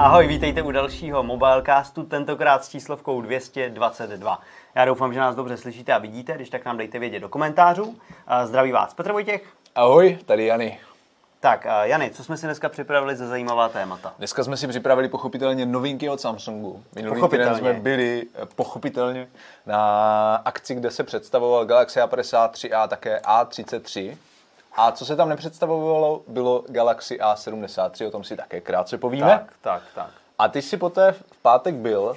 Ahoj, vítejte u dalšího Mobilecastu, tentokrát s číslovkou 222. Já doufám, že nás dobře slyšíte a vidíte, když tak nám dejte vědět do komentářů. Zdraví vás Petr Vojtěch. Ahoj, tady Jany. Tak, Jany, co jsme si dneska připravili za zajímavá témata? Dneska jsme si připravili pochopitelně novinky od Samsungu. Minulý týden jsme byli eh, pochopitelně na akci, kde se představoval Galaxy A53 a také A33. A co se tam nepředstavovalo, bylo Galaxy A73, o tom si také krátce povíme. Tak, tak, tak. A ty si poté v pátek byl uh,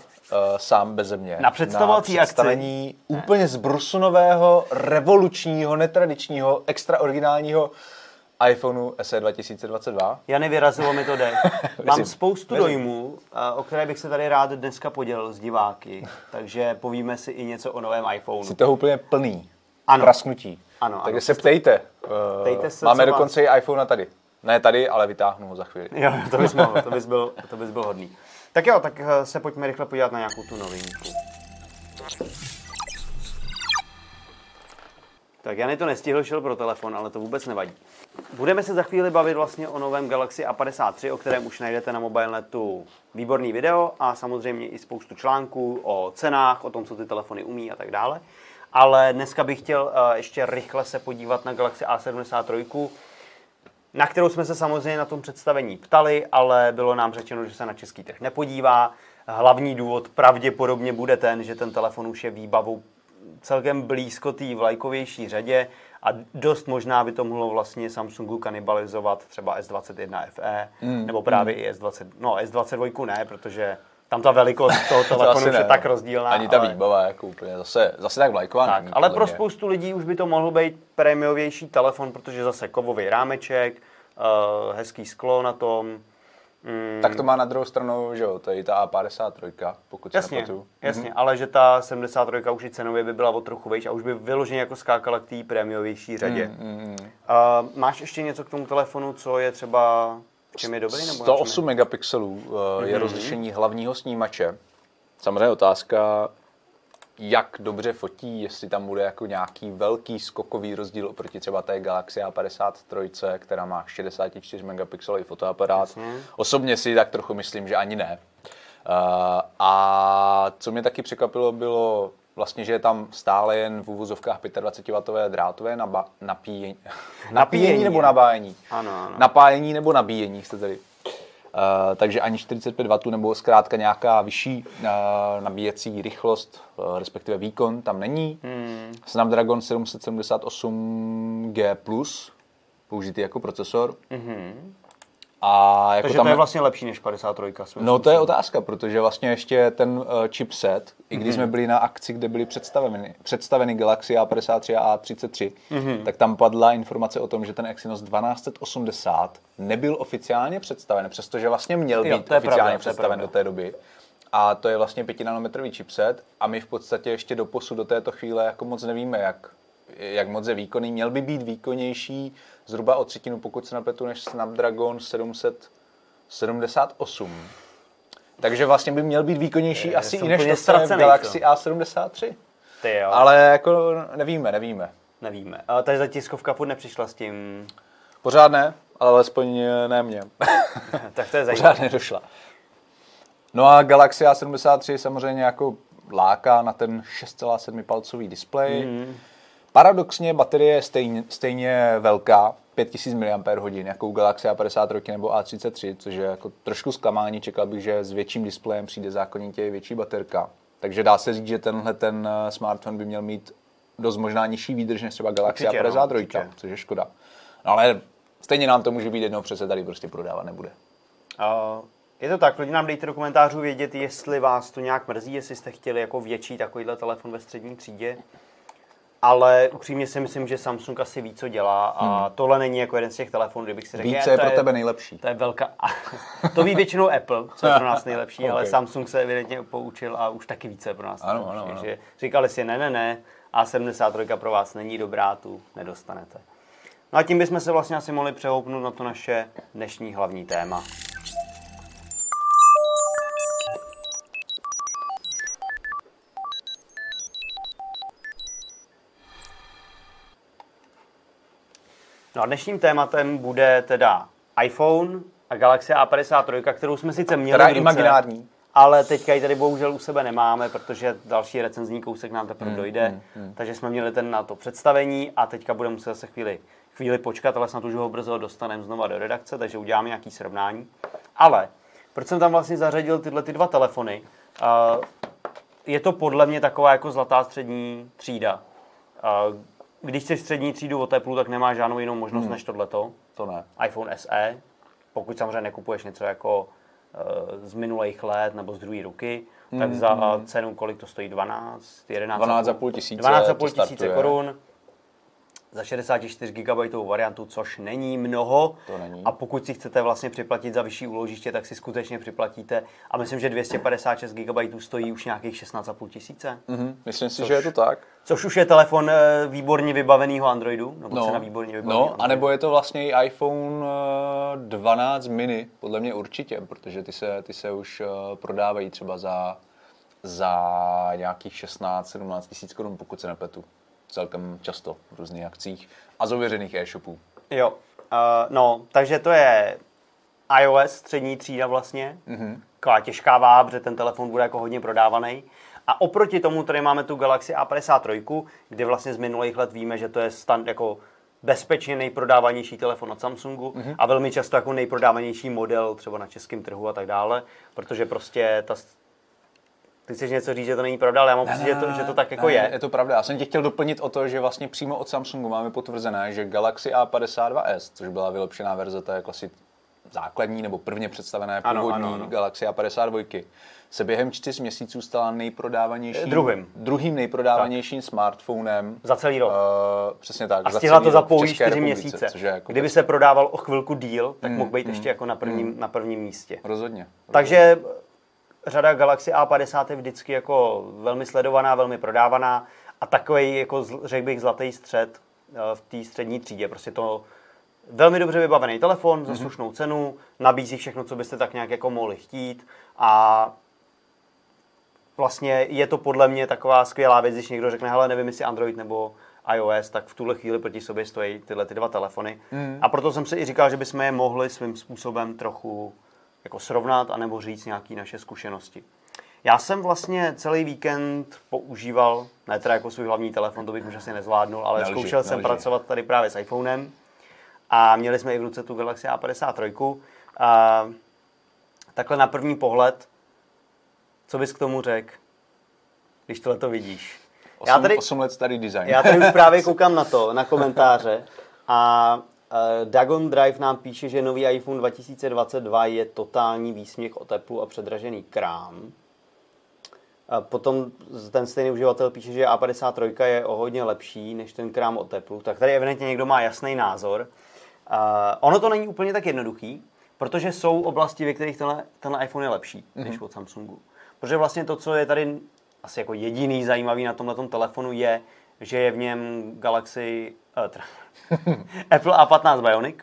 sám beze mě. Na představovací na představení akci. úplně zbrusunového, revolučního, netradičního, extraoriginálního iPhoneu SE 2022. Jany, vyrazilo mi to jde. Mám spoustu dojmů, o které bych se tady rád dneska podělil s diváky, takže povíme si i něco o novém iPhoneu. Jsi toho úplně plný. Ano. Prasknutí. Ano, Takže ano. se ptejte. ptejte se, Máme dokonce vás... i iPhone tady. Ne tady, ale vytáhnu ho za chvíli. Jo, to bys mohl, to bys byl, to bys byl hodný. Tak jo, tak eh, se pojďme rychle podívat na nějakou tu novinku. Tak Jany to nestihl, šel pro telefon, ale to vůbec nevadí. Budeme se za chvíli bavit vlastně o novém Galaxy A53, o kterém už najdete na mobilnetu výborný video a samozřejmě i spoustu článků o cenách, o tom, co ty telefony umí a tak dále. Ale dneska bych chtěl uh, ještě rychle se podívat na Galaxy A73, na kterou jsme se samozřejmě na tom představení ptali, ale bylo nám řečeno, že se na český trh nepodívá. Hlavní důvod pravděpodobně bude ten, že ten telefon už je výbavou celkem blízko té vlajkovější řadě a dost možná by to mohlo vlastně Samsungu kanibalizovat třeba S21 FE, mm, nebo právě mm. i S20, no S22 ne, protože tam ta velikost toho telefonu je tak rozdílná. Ani ta ale... výbava jako úplně zase, zase tak vlajková tak, Ale pro spoustu lidí už by to mohl být prémiovější telefon, protože zase kovový rámeček, uh, hezký sklo na tom, Mm. Tak to má na druhou stranu, že jo, to je i ta A53, pokud jasně, se nepletu. Jasně, mm-hmm. ale že ta 73 už i cenově by byla o trochu vejš a už by vyloženě jako skákala k té prémiovější řadě. Mm-hmm. Uh, máš ještě něco k tomu telefonu, co je třeba, čem je dobrý? Nebo 108 megapixelů mm-hmm. je rozlišení hlavního snímače. Samozřejmě otázka, jak dobře fotí, jestli tam bude jako nějaký velký skokový rozdíl oproti třeba té Galaxy A53, která má 64 megapixelový fotoaparát. Jasně. Osobně si tak trochu myslím, že ani ne. Uh, a co mě taky překvapilo, bylo vlastně, že je tam stále jen v úvozovkách 25W drátové naba- napíjení. napíjení nebo nabájení? Ano, ano. Napájení nebo nabíjení, jste tady. Uh, takže ani 45 W nebo zkrátka nějaká vyšší uh, nabíjecí rychlost, uh, respektive výkon tam není. Hmm. Snapdragon 778G+, použitý jako procesor. Mm-hmm. A jako Takže tam, to je vlastně lepší než 53. No to je otázka, protože vlastně ještě ten uh, chipset, i když mm-hmm. jsme byli na akci, kde byly představeny, představeny Galaxy A53 a A33, mm-hmm. tak tam padla informace o tom, že ten Exynos 1280 nebyl oficiálně představen, přestože vlastně měl jo, být oficiálně pravda, představen do té doby. A to je vlastně 5 nanometrový chipset a my v podstatě ještě do posu do této chvíle jako moc nevíme, jak, jak moc je výkonný. Měl by být výkonnější zhruba o třetinu, pokud se napletu, než Snapdragon 778. Takže vlastně by měl být výkonnější je, asi i než to v Galaxy to. A73. Ty jo. Ale jako nevíme, nevíme. Nevíme. Ale ta tiskovka furt nepřišla s tím... Pořád ne, ale alespoň ne mě. tak to je zajímavé. Pořád nedošla. No a Galaxy A73 samozřejmě jako láká na ten 6,7 palcový displej. Mm. Paradoxně baterie je stejně, stejně velká, 5000 mAh, jako u Galaxy A53 nebo A33, což je jako trošku zklamání. Čekal bych, že s větším displejem přijde zákonitě větší baterka. Takže dá se říct, že tenhle ten eh, smartphone by měl mít dost možná nižší výdrž než třeba Galaxy určitě, A53, no, což je škoda. No ale stejně nám to může být jednou přece tady prostě prodávat nebude. Uh, je to tak, lidi nám dejte do komentářů vědět, jestli vás to nějak mrzí, jestli jste chtěli jako větší takovýhle telefon ve střední třídě ale upřímně si myslím, že Samsung asi ví, co dělá a hmm. tohle není jako jeden z těch telefonů, kdybych si řekl, Více je pro tebe nejlepší. To je velká... to ví většinou Apple, co je pro nás nejlepší, okay. ale Samsung se evidentně poučil a už taky více je pro nás ano, nejlepší. Ano, ano. Takže říkali si, ne, ne, ne, A73 pro vás není dobrá, tu nedostanete. No a tím bychom se vlastně asi mohli přehoupnout na to naše dnešní hlavní téma. No a dnešním tématem bude teda iPhone, a Galaxy A53, kterou jsme sice měli Která je imaginární. ale teďka ji tady bohužel u sebe nemáme, protože další recenzní kousek nám teprve Hmm, dojde, takže jsme měli ten na to představení a teďka budeme muset zase chvíli, chvíli počkat, ale snad už ho brzo dostaneme znova do redakce, takže uděláme nějaký srovnání. Ale proč jsem tam vlastně zařadil tyhle ty dva telefony? Uh, je to podle mě taková jako zlatá střední třída. Uh, když chceš střední třídu o teplu, tak nemáš žádnou jinou možnost než tohleto. To ne. iPhone SE, pokud samozřejmě nekupuješ něco jako uh, z minulých let nebo z druhé ruky, tak za cenu, kolik to stojí, 12, 11, 12,5 tisíce 12,5 to tisíce korun za 64 GB variantu, což není mnoho. To není. A pokud si chcete vlastně připlatit za vyšší úložiště, tak si skutečně připlatíte. A myslím, že 256 GB stojí už nějakých 16,5 tisíce. Mhm. Myslím si, že je to tak. Což už je telefon eh, výborně vybaveného Androidu, nebo No, cena výborně vybaveného no Androidu. anebo je to vlastně i iPhone eh, 12 mini, podle mě určitě, protože ty se, ty se už eh, prodávají třeba za, za nějakých 16-17 tisíc korun, pokud se nepletu. Celkem často v různých akcích a z ověřených e-shopů. Jo, uh, no, takže to je iOS střední třída vlastně. Mhm. Mm-hmm. Taková těžká váha, protože ten telefon bude jako hodně prodávaný. A oproti tomu tady máme tu Galaxy A53, kde vlastně z minulých let víme, že to je stand, jako bezpečně nejprodávanější telefon od Samsungu mm-hmm. a velmi často jako nejprodávanější model třeba na českém trhu a tak dále, protože prostě ta ty chceš něco říct, že to není pravda, ale já mám pocit, že to, že to tak jako ne, je. Je to pravda. Já jsem tě chtěl doplnit o to, že vlastně přímo od Samsungu máme potvrzené, že Galaxy A52s, což byla vylepšená verze té klasy základní nebo prvně představené Ano, původní ano, ano. Galaxy A52, se během čtyř měsíců stala nejprodávanějším, Druhým. druhým nejprodávanějším smartphonem. Za celý rok. Uh, přesně tak. A za stihla to za pouhý čtyři měsíce. Což je jako Kdyby se prodával o chvilku díl, tak Mm, mohl být ještě jako na prvním, na prvním místě. Rozhodně. Takže řada Galaxy A50 je vždycky jako velmi sledovaná, velmi prodávaná a takový, jako řekl bych, zlatý střed eh, v té střední třídě. Prostě to velmi dobře vybavený telefon za slušnou cenu, nabízí všechno, co byste tak nějak jako mohli chtít a vlastně je to podle mě taková skvělá věc, když někdo řekne, hele, nevím, jestli Android nebo iOS, tak v tuhle chvíli proti sobě stojí tyhle ty dva telefony. Mm. A proto jsem si i říkal, že bychom je mohli svým způsobem trochu jako srovnat, anebo říct nějaké naše zkušenosti. Já jsem vlastně celý víkend používal, ne teda jako svůj hlavní telefon, to bych už asi nezvládnul, ale Nelži, zkoušel jsem nelži. pracovat tady právě s iPhonem a měli jsme i v ruce tu Galaxy A53. A takhle na první pohled, co bys k tomu řekl, když tohle to vidíš? 8, 8 let starý design. Já tady už právě koukám na to, na komentáře a Dagon Drive nám píše, že nový iPhone 2022 je totální výsměch o teplu a předražený krám. A potom ten stejný uživatel píše, že A53 je o hodně lepší než ten krám o teplu. Tak tady evidentně někdo má jasný názor. Uh, ono to není úplně tak jednoduchý, protože jsou oblasti, ve kterých tenhle, tenhle iPhone je lepší mm-hmm. než od Samsungu. Protože vlastně to, co je tady asi jako jediný zajímavý na tomhle telefonu je, že je v něm Galaxy, Apple A15 Bionic.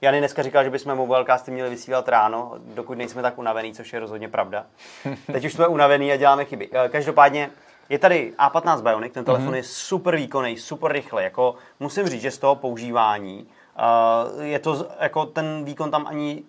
Jany dneska říkal, že bychom mobilecasty měli vysílat ráno, dokud nejsme tak unavený, což je rozhodně pravda. Teď už jsme unavený a děláme chyby. Eh, Každopádně je tady A15 Bionic, ten telefon mm-hmm. je super výkonný, super rychlý. Jako, musím říct, že z toho používání uh, je to jako ten výkon tam ani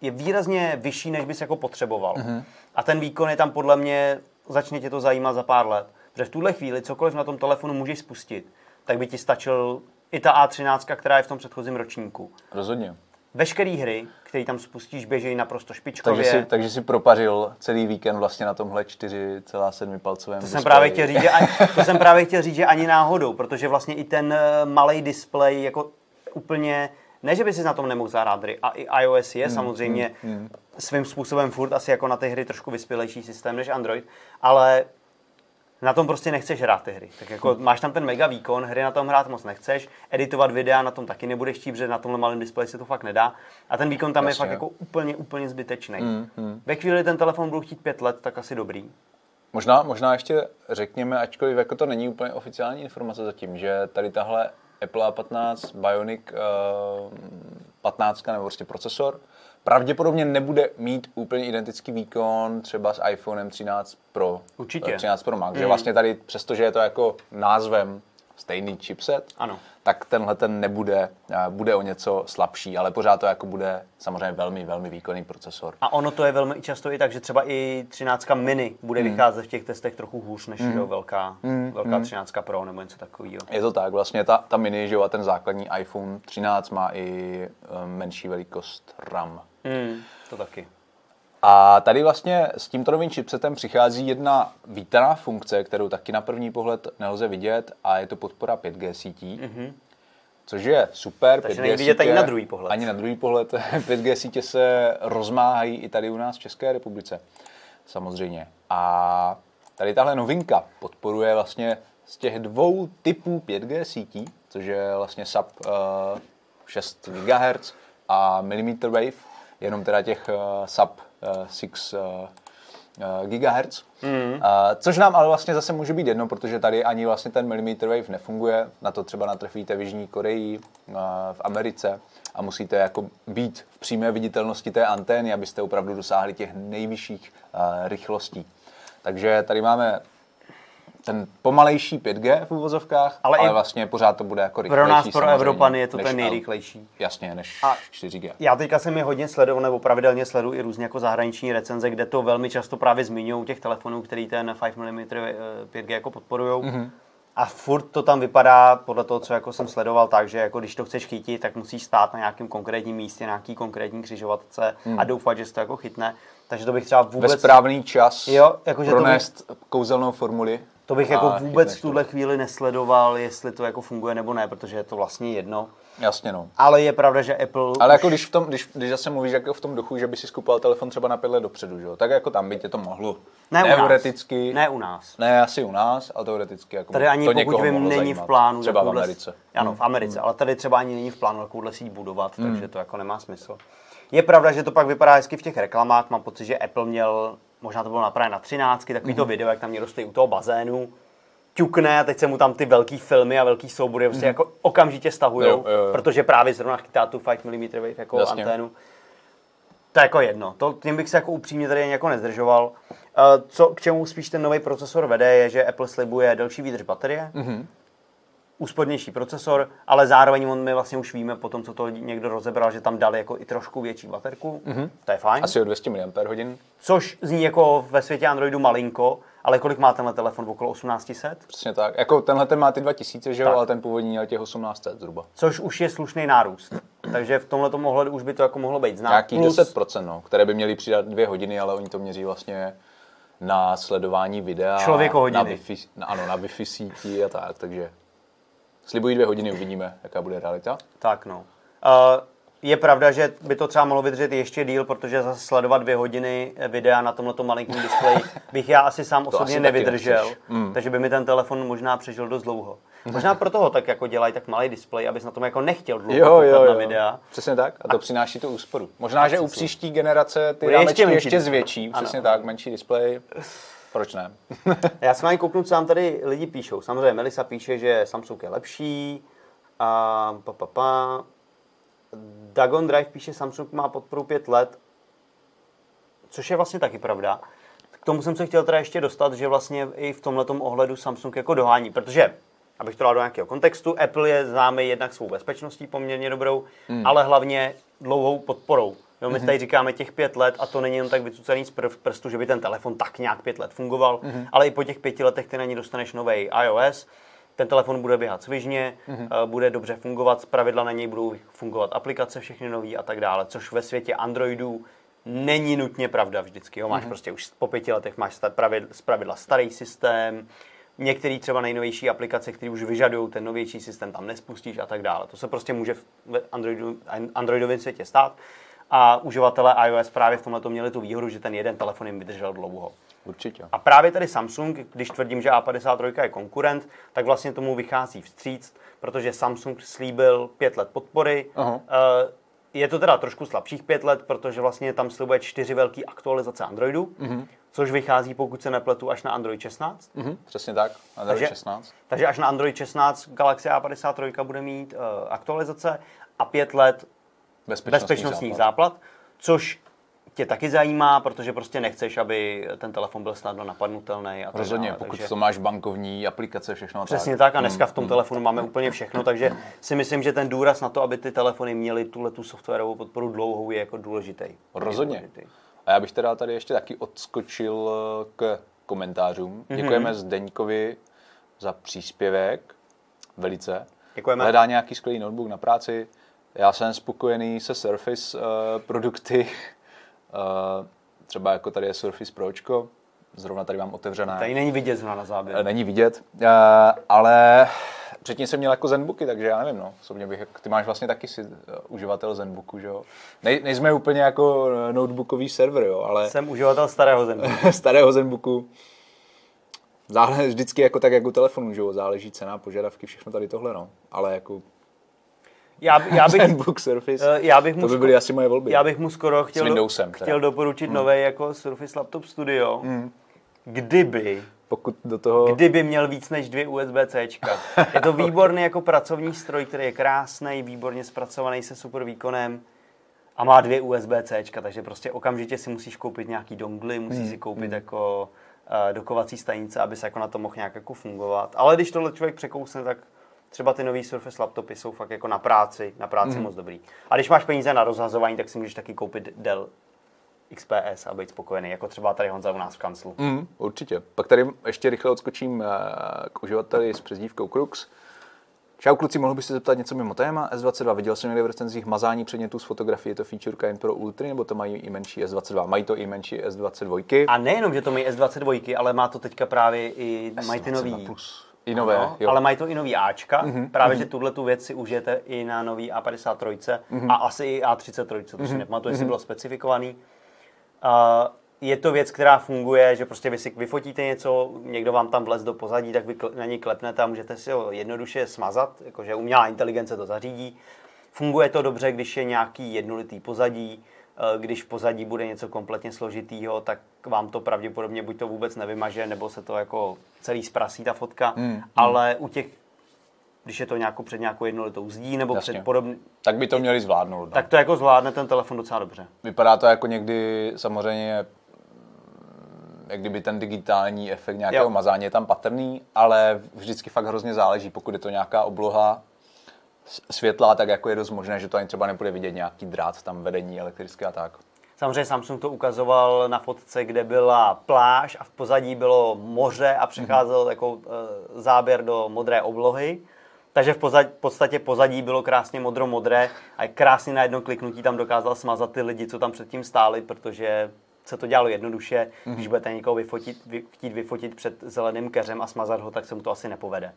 je výrazně vyšší, než bys jako potřeboval. Mm-hmm. A ten výkon je tam podle mě, začne tě to zajímat za pár let. Protože v tuhle chvíli cokoliv na tom telefonu můžeš spustit, tak by ti stačil i ta A13, která je v tom předchozím ročníku. Rozhodně. Veškeré hry, které tam spustíš, běžejí naprosto špičkově. Takže si, takže si propařil celý víkend vlastně na tomhle 4,7 palcovém To jsem právě chtěl říct, že ani, to jsem právě chtěl říct, že ani náhodou, protože vlastně i ten malý displej jako úplně, ne, že by si na tom nemohl zahrát hry, a i iOS je samozřejmě svým způsobem furt asi jako na ty hry trošku vyspělejší systém než Android, ale na tom prostě nechceš hrát ty hry. Tak jako máš tam ten mega výkon, hry na tom hrát moc nechceš, editovat videa na tom taky nebudeš chtít, protože na tomhle malém displeji se to fakt nedá. A ten výkon tam Jasně. je fakt jako úplně, úplně zbytečný. Mm, mm. Ve chvíli, kdy ten telefon budu chtít pět let, tak asi dobrý. Možná, možná ještě řekněme, ačkoliv jako to není úplně oficiální informace zatím, že tady tahle Apple A15 Bionic uh, 15 nebo prostě procesor pravděpodobně nebude mít úplně identický výkon třeba s iPhonem 13 Pro. Určitě. eh, 13 Pro Max. Mm. Že vlastně tady, přestože je to jako názvem stejný chipset, Ano. tak tenhle ten nebude, eh, bude o něco slabší, ale pořád to jako bude samozřejmě velmi, velmi výkonný procesor. A ono to je velmi často i tak, že třeba i 13 mini bude Hmm. vycházet v těch testech trochu hůř než mm. velká, velká 13 Pro nebo něco takového. Je to tak, vlastně ta, ta mini, že jo, a ten základní iPhone 13 má i eh, menší velikost RAM. Mm, to taky. A tady vlastně s tímto novým chipsetem přichází jedna vítaná funkce, kterou taky na první pohled nelze vidět a je to podpora 5G sítí. Mm-hmm. Což je super. Takže 5G není vidět sítě, ani na druhý pohled. Ani na druhý pohled. 5G sítě se rozmáhají i tady u nás v České republice. Samozřejmě. A tady tahle novinka podporuje vlastně z těch dvou typů 5G sítí, což je vlastně sub uh, 6 GHz a millimeter wave, jenom teda těch uh, sub uh, 6 uh, GHz. Mm. Uh, což nám ale vlastně zase může být jedno, protože tady ani vlastně ten millimeter wave nefunguje. Na to třeba natrefíte v Jižní Koreji, uh, v Americe a musíte jako být v přímé viditelnosti té antény, abyste opravdu dosáhli těch nejvyšších uh, rychlostí. Takže tady máme ten pomalejší 5G v uvozovkách, ale, Ale vlastně pořád to bude jako Pro rychlejší. nás, pro Evropany, je to ten nejrychlejší. Jasně, než A 4G. Já teďka jsem je hodně sledoval, nebo pravidelně sleduji i různě jako zahraniční recenze, kde to velmi často právě zmiňují těch telefonů, který ten 5 mm 5G jako podporují. Mm-hmm. A furt to tam vypadá, podle toho, co jako jsem sledoval, tak, že jako když to chceš chytit, tak musíš stát na nějakém konkrétním místě, na nějaký konkrétní křižovatce a doufat, že se to jako chytne. Takže to bych třeba Ve vůbec, správný čas Jo, jakože to pronést kouzelnou formuli. To bych jako vůbec v tuhle chvíli nesledoval, jestli to jako funguje nebo ne, protože je to vlastně jedno. Jasně, no. Ale je pravda, že Apple Ale už- jako když, v tom, když, když zase mluvíš jako v tom duchu, že by si skupoval telefon třeba na pět let dopředu, že jo? tak jako tam by tě to mohlo. ne u nás. Teoreticky. Ne u nás. Ne, asi u nás, ale teoreticky. Jako Tady ani to pokud vím, není zajímat. v plánu Třeba v Americe. Ano, v Americe, ale tady třeba ani není v plánu takovouhle síť budovat, Hmm. takže to jako nemá smysl. Je pravda, že to pak vypadá hezky v těch reklamách, mám pocit, že Apple měl, možná to bylo napraveno na 13, takový Hmm. to video, jak tam někdo stojí u toho bazénu, ťukne a teď se mu tam ty velký filmy a velký soubory prostě jako okamžitě stahujou. Jo, jo, jo. protože právě zrovna chytá tu 5 mm wave jako Jasně. anténu. To je jako jedno. To, tím bych se jako upřímně tady jako nezdržoval. Eh, Co, k čemu spíš ten nový procesor vede, je, že Apple slibuje delší výdrž baterie, Mhm. Úspornější procesor, ale zároveň on my vlastně už víme po tom, co to někdo rozebral, že tam dali jako i trošku větší baterku. To je fajn. Asi o 200 mAh. Což zní jako ve světě Androidu malinko, ale kolik má tenhle telefon? Okolo 1800? Přesně tak. Jako tenhle ten má ty 2000, že jo, ale ten původní měl těch 1800 zhruba. Což už je slušný nárůst. Takže v tomhle ohledu už by to jako mohlo být znát. Nějakých Plus- 10%, no, které by měly přidat dvě hodiny, ale oni to měří vlastně na sledování videa, Člověkohodiny. na Wi-Fi, na, ano, na Wi-Fi síti a tak, takže slibují dvě hodiny, uvidíme, jaká bude realita. Tak no. Uh, je pravda, že by to třeba mohlo vydržet ještě díl, protože zase sledovat dvě hodiny videa na tomhle malinkém displeji bych já asi sám osobně asi nevydržel. Mm. Takže by mi ten telefon možná přežil dost dlouho. Možná proto ho tak jako dělají tak malý displej, abys na tom jako nechtěl dlouho Jo, koukat jo, na jo. videa. Přesně tak. A to přináší tu úsporu. Možná, že u příští generace ty ještě ještě, zvětší. Ano. Přesně tak, menší displej. Proč ne? Já jsem ani kouknu, co nám tady lidi píšou. Samozřejmě Melisa píše, že Samsung je lepší. A pa, pa, pa. Dagon Drive píše, Samsung má podporu 5 let, což je vlastně taky pravda. K tomu jsem se chtěl teda ještě dostat, že vlastně i v tomhle ohledu Samsung jako dohání, protože, abych to dal do nějakého kontextu, Apple je známý jednak svou bezpečností poměrně dobrou, hmm. ale hlavně dlouhou podporou. Jo, my hmm. tady říkáme těch pět let a to není jen tak vycucený z prv, prstu, že by ten telefon tak nějak pět let fungoval, hmm. ale i po těch pěti letech ty na ní dostaneš nový iOS, ten telefon bude běhat svižně, mm-hmm. bude dobře fungovat, zpravidla na něj budou fungovat aplikace všechny nové a tak dále, což ve světě Androidů není nutně pravda vždycky. Jo? Máš mm-hmm. prostě už po pěti letech máš sta- pravidla, zpravidla starý systém, některý třeba nejnovější aplikace, které už vyžadují ten novější systém, tam nespustíš a tak dále. To se prostě může v Androidu, Androidovém světě stát a uživatelé iOS právě v tomhle měli tu výhodu, že ten jeden telefon jim vydržel dlouho. Určitě. A právě tady Samsung, když tvrdím, že A53 je konkurent, tak vlastně tomu vychází vstříc, protože Samsung slíbil pět let podpory. Aha. Eh, Je to teda trošku slabších pět let, protože vlastně tam slibuje čtyři velké aktualizace Androidu, mm-hmm. což vychází, pokud se nepletu, až na Android 16. Mhm, přesně tak. Android Takže- 16. Takže až na Android 16 Galaxy A53 bude mít uh, aktualizace a pět let Bezpečnostní, bezpečnostních západ. záplat, což tě taky zajímá, protože prostě nechceš, aby ten telefon byl snadno napadnutelný. A Rozhodně, dále, pokud takže... to máš bankovní aplikace, všechno Přesně tak. tak a dneska v tom telefonu máme úplně všechno, takže si myslím, že ten důraz na to, aby ty telefony měly tuhle tu softwarovou podporu dlouhou, je jako důležitý. Rozhodně. Je důležitý. A já bych teda tady ještě taky odskočil eh, k komentářům. Mhm. Děkujeme Zdeňkovi za příspěvek. Velice. Děkujeme. Hledá nějaký skvělý notebook na práci. Já jsem spokojený se Surface uh, produkty. Uh, třeba jako tady je Surface Pročko. Zrovna tady mám otevřené. Tady není vidět zrovna na záběr. Eh, Není vidět, uh, ale předtím jsem měl jako Zenbooky, takže já nevím, no. Osobně bych, ty máš vlastně taky si uh, uživatel Zenbooku, že jo. Nej, nejsme úplně jako notebookový server, jo, ale Jsem uživatel starého zemu. starého Zenbooku. Záleží vždycky jako tak, jako u telefonu, že jo, záleží cena, požadavky, všechno tady tohle, no. Ale jako Já, já, bych, Zenbook Surface, eh, já bych mu to by byly asi moje volby. já bych mu skoro chtěl, do, Windowsem teda. chtěl doporučit hmm. nový jako Surface Laptop Studio, hmm. kdyby Pokud do toho... kdyby měl víc než dvě USB-C. Je to výborný jako pracovní stroj, který je krásný, výborně zpracovaný se super výkonem a má dvě USB-C, takže prostě okamžitě si musíš koupit nějaký dongly, musíš si koupit jako uh, dokovací stanice, aby se jako na to mohl nějak jako fungovat. Ale když tohle člověk překousne, tak třeba ty nový Surface laptopy jsou fakt jako na práci, na práci moc dobrý. A když máš peníze na rozhazování, tak si můžeš taky koupit Dell XPS a být spokojený, jako třeba tady Honza u nás v kanclu. Mm, určitě. Pak tady ještě rychle odskočím eh, k uživateli s přezdívkou Krux. Čau kluci, mohl bych se zeptat něco mimo téma? S22, viděl jsem někde v recenzích mazání předmětů z fotografie, je to featureka jen pro Ultry, nebo to mají i menší S22? Mají to i menší S22? A nejenom, že to mají S22, ale má to teďka právě i, mají ty nový. Plus. I nové, No, jo. ale mají to i nový Ačka. Mm-hmm, právě, že tuhle tu věc si užijete i na nový A53 mm-hmm. a asi i A33, to mm-hmm, si nepamatuju, jestli bylo specifikovaný. Uh, je to věc, která funguje, že prostě vy si vyfotíte něco, někdo vám tam vlez do pozadí, tak vy na něj klepnete a můžete si ho jednoduše smazat, jakože umělá inteligence to zařídí. Funguje to dobře, když je nějaký jednolitý pozadí, Eh, když v pozadí bude něco kompletně složitýho, tak vám to pravděpodobně buď to vůbec nevymaže, nebo se to jako celý zprasí ta fotka, mm, ale u těch, když je to nějakou před nějakou jednolitou zdí, nebo Jasně. před podobný, Tak by to měli zvládnout. No. tak to jako zvládne ten telefon docela dobře. Vypadá to jako někdy samozřejmě, mm, jak kdyby ten digitální efekt nějakého Jo. mazání je tam patrný, ale vždycky fakt hrozně záleží, pokud je to nějaká obloha s- světlá, tak jako je dost možné, že to ani třeba nebude vidět nějaký drát tam vedení elektrické a tak. Samozřejmě Samsung to ukazoval na fotce, kde byla pláž a v pozadí bylo moře a přecházel Mhm. jako záběr do modré oblohy. Takže v pozadí, podstatě pozadí bylo krásně modro-modré a krásně na jedno kliknutí tam dokázal smazat ty lidi, co tam předtím stáli, protože se to dělalo jednoduše. Mhm. Když budete někoho vyfotit, vy, chtít vyfotit před zeleným keřem a smazat ho, tak se mu to asi nepovede.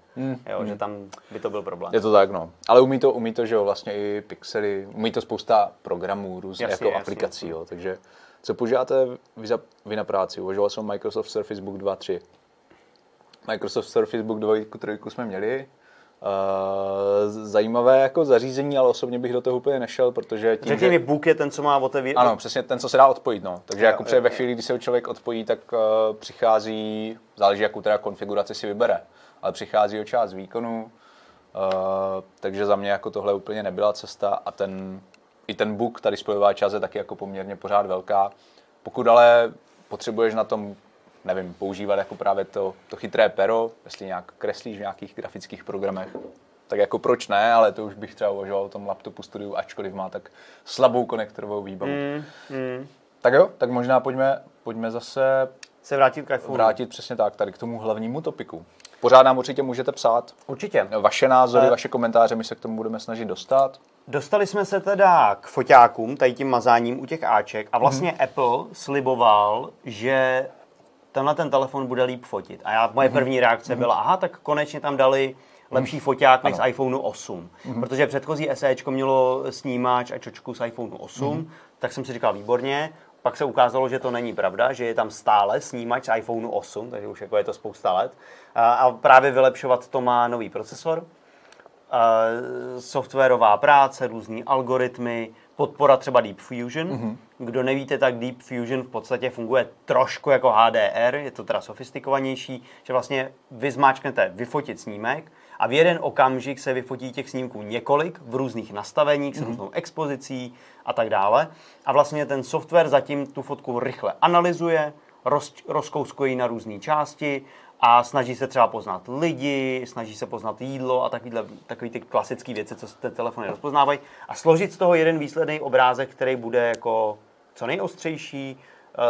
Jo, že tam by to byl problém. Mhm. Je to tak, no. Ale umí to, umí to, že jo, vlastně i pixely, umí to spousta programů, různých Jasně, jako jasně, aplikací, jo. Takže co používáte vy, za, vy na práci? Uvažoval jsem o Microsoft Surface Book 2, 3. Microsoft Surface Book 2, 3 jsme měli. Uh, zajímavé jako zařízení, ale osobně bych do toho úplně nešel, protože tím, Řekni mi, Book je ten, co má otevírat. Ano, přesně ten, co se dá odpojit. No. Takže Jo, jako jo, ve chvíli, kdy se člověk odpojí, tak uh, přichází, záleží, jakou teda konfiguraci si vybere, ale přichází o část výkonu, uh, takže za mě jako tohle úplně nebyla cesta a ten, i ten book, ta displejová část je taky jako poměrně pořád velká. Pokud ale potřebuješ na tom, nevím, používat jako právě to, to chytré pero, jestli nějak kreslíš v nějakých grafických programech, tak jako proč ne, ale to už bych třeba uvažoval o tom laptopu studiu, ačkoliv má tak slabou konektorovou výbavu. Mm, mm. Tak jo, tak možná pojďme, pojďme zase Se vrátit k iPhone. vrátit přesně tak, tady k tomu hlavnímu topiku. Pořád nám určitě můžete psát Určitě. vaše názory, Eh. vaše komentáře, my se k tomu budeme snažit dostat. Dostali jsme se teda k foťákům, tady tím mazáním u těch Aček a vlastně mm. Apple sliboval, že tenhle ten telefon bude líp fotit. A já, Mhm. moje první reakce byla, aha, tak konečně tam dali lepší foťák než z iPhoneu 8. Mhm. Protože předchozí SEčko mělo snímač a čočku z iPhoneu 8, Mhm. tak jsem si říkal, výborně. Pak se ukázalo, že to není pravda, že je tam stále snímač z iPhoneu 8, takže už jako je to spousta let. A, a právě vylepšovat to má nový procesor, eh, softwarová práce, různý algoritmy, podpora třeba Deep Fusion. Mm-hmm. Kdo nevíte, tak Deep Fusion v podstatě funguje trošku jako HDR, je to teda sofistikovanější, že vlastně vy zmáčknete vyfotit snímek a v jeden okamžik se vyfotí těch snímků několik v různých nastaveních, s mm-hmm. různou expozicí a tak dále. A vlastně ten software zatím tu fotku rychle analyzuje, roz, rozkouskuje na různé části a snaží se třeba poznat lidi, snaží se poznat jídlo a takovýhle, takový ty klasické věci, co ty telefony rozpoznávají a složit z toho jeden výsledný obrázek, který bude jako co nejostřejší,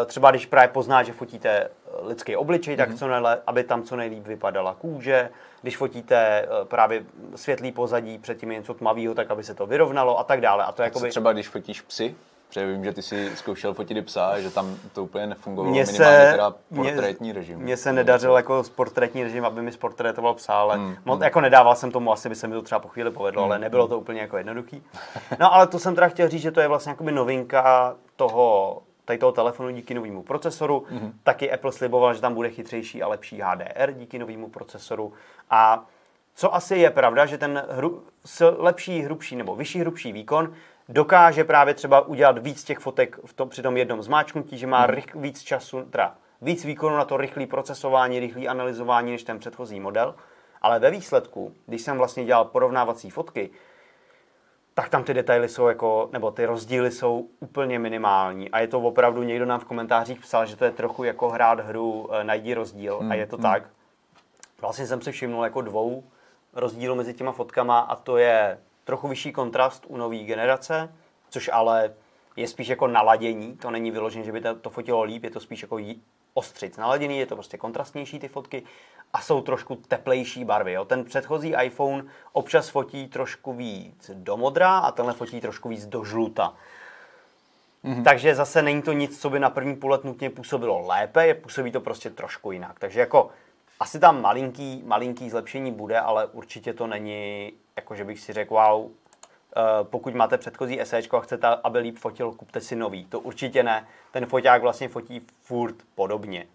eh, třeba když právě pozná, že fotíte eh, lidský obličej, tak mm-hmm. co nejle, aby tam co nejlíp vypadala kůže. Když fotíte eh, právě světlý pozadí, předtím něco tmavého, tak aby se to vyrovnalo a tak dále. A to a jakoby... třeba když fotíš psy? Protože vím, že ty si zkoušel fotit i psa, že tam to úplně nefungovalo, Mně minimálně se- teda mně- portrétní režim. Mně se nedařil jako portrétní režim, aby mi sportrétoval psa, ale Hmm, mm, jako nedával jsem tomu, asi by se mi to třeba po chvíli povedlo, ale nebylo to úplně jako jednoduchý. No ale to jsem teda chtěl říct, že to je vlastně jakoby novinka toho, tady toho telefonu díky novému procesoru. Mhm. Mm. Taky Apple sliboval, že tam bude chytřejší a lepší HDR díky novému procesoru. A co asi je pravda, že ten hru, s lepší, hrubší nebo vyšší, hrubší výkon dokáže právě třeba udělat víc těch fotek v tom, při tom jednom zmáčknutí, že má rych, víc času, teda víc výkonu na to rychlé procesování, rychlé analyzování než ten předchozí model. Ale ve výsledku, když jsem vlastně dělal porovnávací fotky, tak tam ty detaily jsou jako, nebo ty rozdíly jsou úplně minimální. A je to opravdu, někdo nám v komentářích psal, že to je trochu jako hrát hru eh, Najdi rozdíl. a je to tak. Vlastně jsem si všimnul jako dvou rozdílů mezi těma fotkama a to je trochu vyšší kontrast u nové generace, což ale je spíš jako naladění. To není vyložené, že by to, fotilo líp, je to spíš jako ostřic naladěný, je to prostě kontrastnější ty fotky a jsou trošku teplejší barvy. Jo. Ten předchozí iPhone občas fotí trošku víc do modra a tenhle fotí trošku víc do žluta. Mm-hmm. Takže zase není to nic, co by na první pohled nutně působilo lépe, je působí to prostě trošku jinak. Takže jako asi tam malinký, malinký zlepšení bude, ale určitě to není, jako že bych si řekl, wow, eh, pokud máte předchozí SEčko a chcete, aby líp fotil, kupte si nový. To určitě ne. Ten foťák vlastně fotí furt podobně.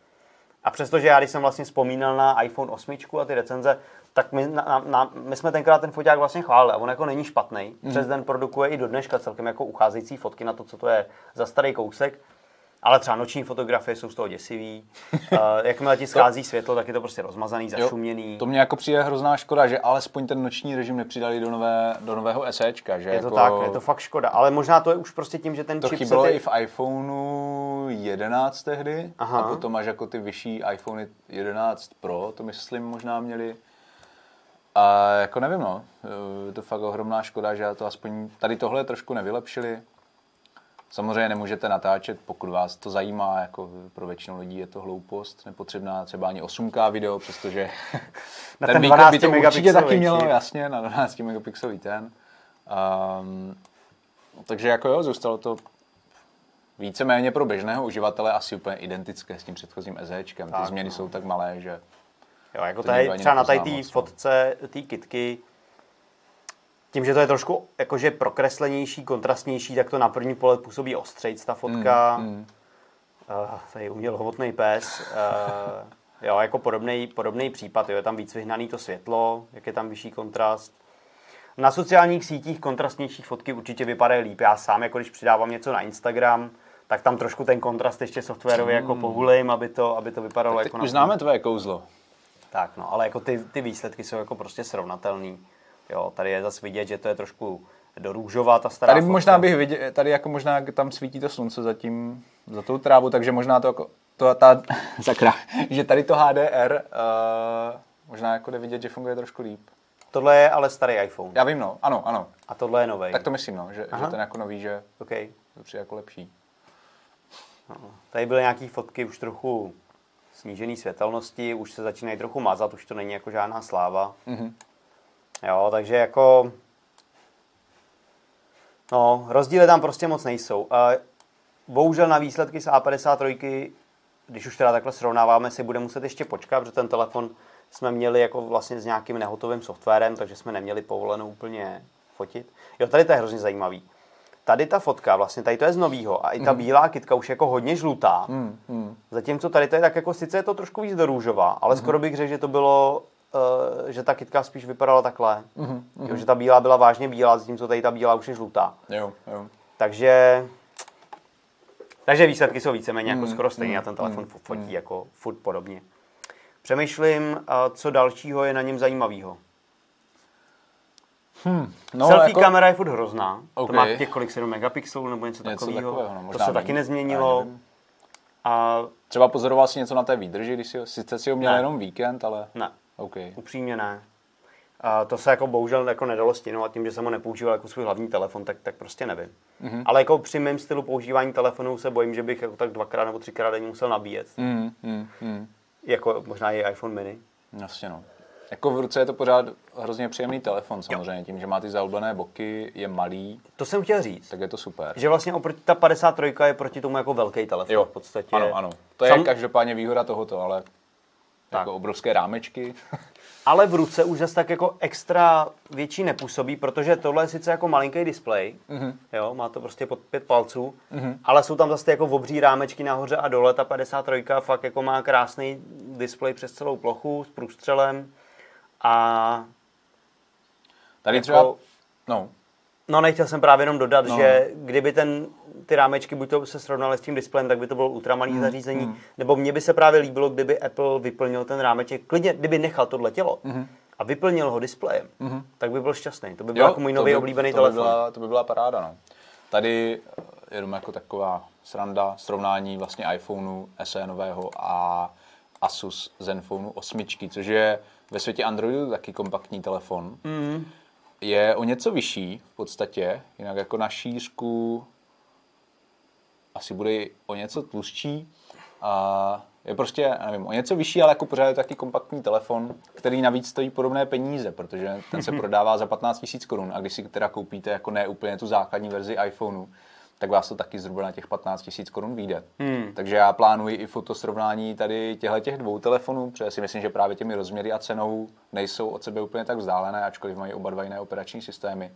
A přestože já, když jsem vlastně vzpomínal na iPhone 8 a ty recenze, tak my, na, na, na, my jsme tenkrát ten foťák vlastně chválili a on jako není špatný. Mm. Přes den produkuje i do dneška celkem jako ucházející fotky na to, co to je za starý kousek. Ale třeba noční fotografie jsou z toho děsivý. uh, jakmile ti schází světlo, tak je to prostě rozmazaný, zašuměný. To mě jako přijde hrozná škoda, že alespoň ten noční režim nepřidali do, nové, do nového SEčka. Že je to jako tak, je to fakt škoda. Ale možná to je už prostě tím, že ten To chipset chybělo je... i v iPhoneu 11 tehdy. Aha. A potom máš jako ty vyšší iPhony 11 Pro, to myslím možná měli. A jako nevím, no. Je to fakt ohromná škoda, že to aspoň tady tohle trošku nevylepšili. Samozřejmě nemůžete natáčet, pokud vás to zajímá, jako pro většinu lidí je to hloupost, nepotřebná třeba ani 8K video, přestože Na ten ten výkon by 12 to určitě taky mělo, jasně, na 12 megapixelový ten. Um, takže jako jo, zůstalo to víceméně pro běžného uživatele asi úplně identické s tím předchozím SEčkem. Ty Tak, změny no. jsou tak malé, že Jo, jako tady třeba na tady té no. fotce té kitky, tím, že to je trošku jakože prokreslenější, kontrastnější, tak to na první pohled působí ostřejc ta fotka. Mm, mm. Uh, tady uměl hovotný pes. Uh, jo, jako podobný, podobný případ. Jo, je tam víc vyhnaný to světlo, jak je tam vyšší kontrast. Na sociálních sítích kontrastnější fotky určitě vypadají líp. Já sám, jako když přidávám něco na Instagram, tak tam trošku ten kontrast ještě softwarově jako pohulím, aby to, aby to vypadalo Teď jako na už známe tvoje kouzlo. tak, no, ale jako ty, ty výsledky jsou jako prostě srovnatelný. Jo, tady je zase vidět, že to je trošku do růžova ta stará Tady fotka. možná bych viděl, tady jako možná tam svítí to slunce za tím, za tou trávu, takže možná to jako, to ta, sakra, že tady to HDR uh, možná jako jde vidět, že funguje trošku líp. Tohle je ale starý iPhone. Já vím, no, ano, ano, A tohle je nový. tak to myslím, no, že, že Aha. ten jako nový, že Okay. to přijde jako lepší. No. Tady byly nějaké fotky už trochu snížené světelnosti, už se začínají trochu mazat, už to není jako žádná sláva. Mhm. Jo, takže jako... No, rozdíly tam prostě moc nejsou. A bohužel na výsledky z A53, když už teda takhle srovnáváme, si bude muset ještě počkat, protože ten telefon jsme měli jako vlastně s nějakým nehotovým softwarem, takže jsme neměli povoleno úplně fotit. Jo, tady to je hrozně zajímavý. Tady ta fotka, vlastně tady to je z novýho a i ta bílá kytka už je jako hodně žlutá. Mm, mm. Zatímco tady to je tak jako, sice je to trošku víc do růžová, ale Mhm. skoro bych řekl, že to bylo, uh, že ta kytka spíš vypadala takhle. Mhm, Jo, že ta bílá byla vážně bílá, zatímco tady ta bílá už je žlutá. Jo, jo. Takže, takže výsledky jsou víceméně Hmm, jako skoro stejně a ten telefon fotí jako furt podobně. Přemýšlím, a co dalšího je na něm zajímavého. No, Selfie kamera je furt hrozná. OK. To má několik 7 megapixelů nebo něco, Něco takového. takového, no, to se taky méně, nezměnilo. nevím. A Třeba pozoroval si něco na té výdrži, když si ho, sice si ho měl Ne. jenom víkend, ale ne, OK. upřímně ne. A to se jako bohužel jako nedalo a tím, že jsem ho nepoužíval jako svůj hlavní telefon, tak, tak prostě nevím. Mhm. Mm-hmm. Ale jako při mém stylu používání telefonu se bojím, že bych jako tak dvakrát nebo třikrát denně musel nabíjet. Mm, mm, mm. Jako možná i iPhone mini. Jasně no. Jako v ruce je to pořád hrozně příjemný telefon samozřejmě, tím, že má ty zaoblbené boky, je malý, To jsem chtěl říct. tak je to super. Že vlastně oproti ta 53 je proti tomu jako velký telefon Jo, v podstatě. ano, ano. To je Sam- každopádně výhoda tohoto, ale Tak. jako obrovské rámečky. Ale v ruce už zase tak jako extra větší nepůsobí, protože tohle je sice jako malinký displej, Mhm. mm-hmm. jo, má to prostě pod pět palců, mm-hmm. ale jsou tam zase jako obří rámečky nahoře a dole, ta 53 fakt jako má krásný displej přes celou plochu s průstřelem a Tady Jako- třeba, no, No, nechtěl jsem právě jenom dodat, No. že kdyby ten, ty rámečky buď to se srovnaly s tím displejem, tak by to bylo ultramalý mm, zařízení, mm. nebo mně by se právě líbilo, kdyby Apple vyplnil ten rámeček, klidně, kdyby nechal tohle tělo mm. a vyplnil ho displejem, mm. tak by byl šťastný. To by byl jako můj nový by- oblíbený to telefon. By byla, to by byla paráda, no. Tady eh, jenom jako taková sranda, srovnání vlastně iPhoneu SE nového a Asus Zenfonu 8, což je ve světě Androidu taky kompaktní telefon. Mm. Je o něco vyšší v podstatě, jinak jako na šířku asi bude i o něco tlustší. A je prostě, nevím, o něco vyšší, ale jako pořád je taky kompaktní telefon, který navíc stojí podobné peníze, protože ten se prodává za 15 000 korun a když si teda koupíte jako ne úplně tu základní verzi iPhoneu, tak vás to taky zhruba na těch 15 000 korun vyjde. Hmm. Takže já plánuji i fotosrovnání tady těchto těch dvou telefonů, protože si myslím, že právě těmi rozměry a cenou nejsou od sebe úplně tak vzdálené, ačkoliv mají oba dva jiné operační systémy.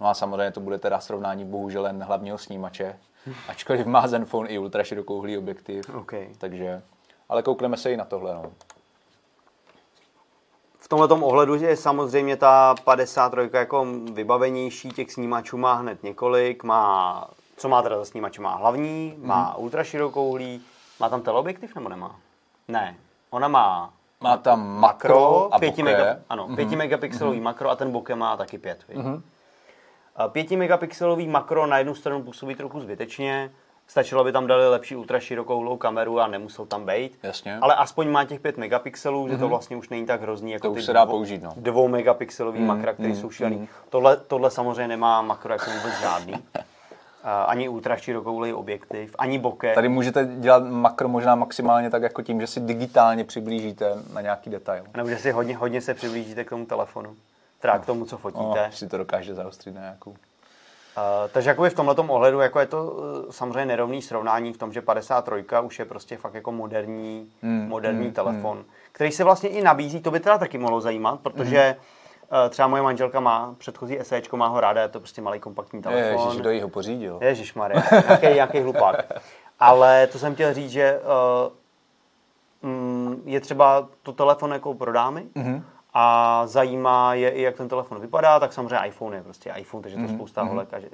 No a samozřejmě to bude teda srovnání bohužel jen hlavního snímače, ačkoliv má Zenfone i ultra širokouhlý objektiv. OK. Takže, ale koukneme se i na tohle. No. V tomhle ohledu je samozřejmě ta 53 jako vybavenější, těch snímačů má hned několik, má, co má teda za snímač? Má hlavní, má Mhm. ultraširokouhlý, má tam teleobjektiv nebo nemá? Ne, ona má Má tam makro a 5 bokeh. mega, ano, Mhm. 5 megapixelový makro a ten bokeh má taky 5. Mm-hmm. 5 megapixelový makro na jednu stranu působí trochu zbytečně, stačilo by tam dali lepší ultraširokouhlou kameru a nemusel tam být. Jasně. Ale aspoň má těch 5 megapixelů, že to vlastně už není tak hrozný jako To už ty se dá dvou- použít, no. dvou megapixelový makra, které jsou šílený. Tohle, tohle samozřejmě nemá makro jako vůbec žádný. Ani ultraširokouhlý objektiv, ani bokeh. Tady můžete dělat makro možná maximálně tak jako tím, že si digitálně přiblížíte na nějaký detail. Nebo že si hodně, hodně se přiblížíte k tomu telefonu. Teda k tomu, co No, fotíte. si to dokáže zaostřit na nějakou. Uh, takže jakoby v tomhle ohledu jako je to uh, samozřejmě nerovný srovnání v tom, že 53 už je prostě fakt jako moderní, Hmm, moderní telefon, který se vlastně i nabízí, to by teda taky mohlo zajímat, protože uh, třeba moje manželka má předchozí SEčko, má ho ráda, je to prostě malý kompaktní telefon. Ježiš, kdo jí ho pořídil? Ježíš Maria, nějaký, nějaký hlupák. Ale to jsem chtěl říct, že uh, mm, je třeba to telefon jako pro dámy Mhm. a zajímá je i, jak ten telefon vypadá, tak samozřejmě iPhone je prostě iPhone, takže to Mhm, spousta holek a že,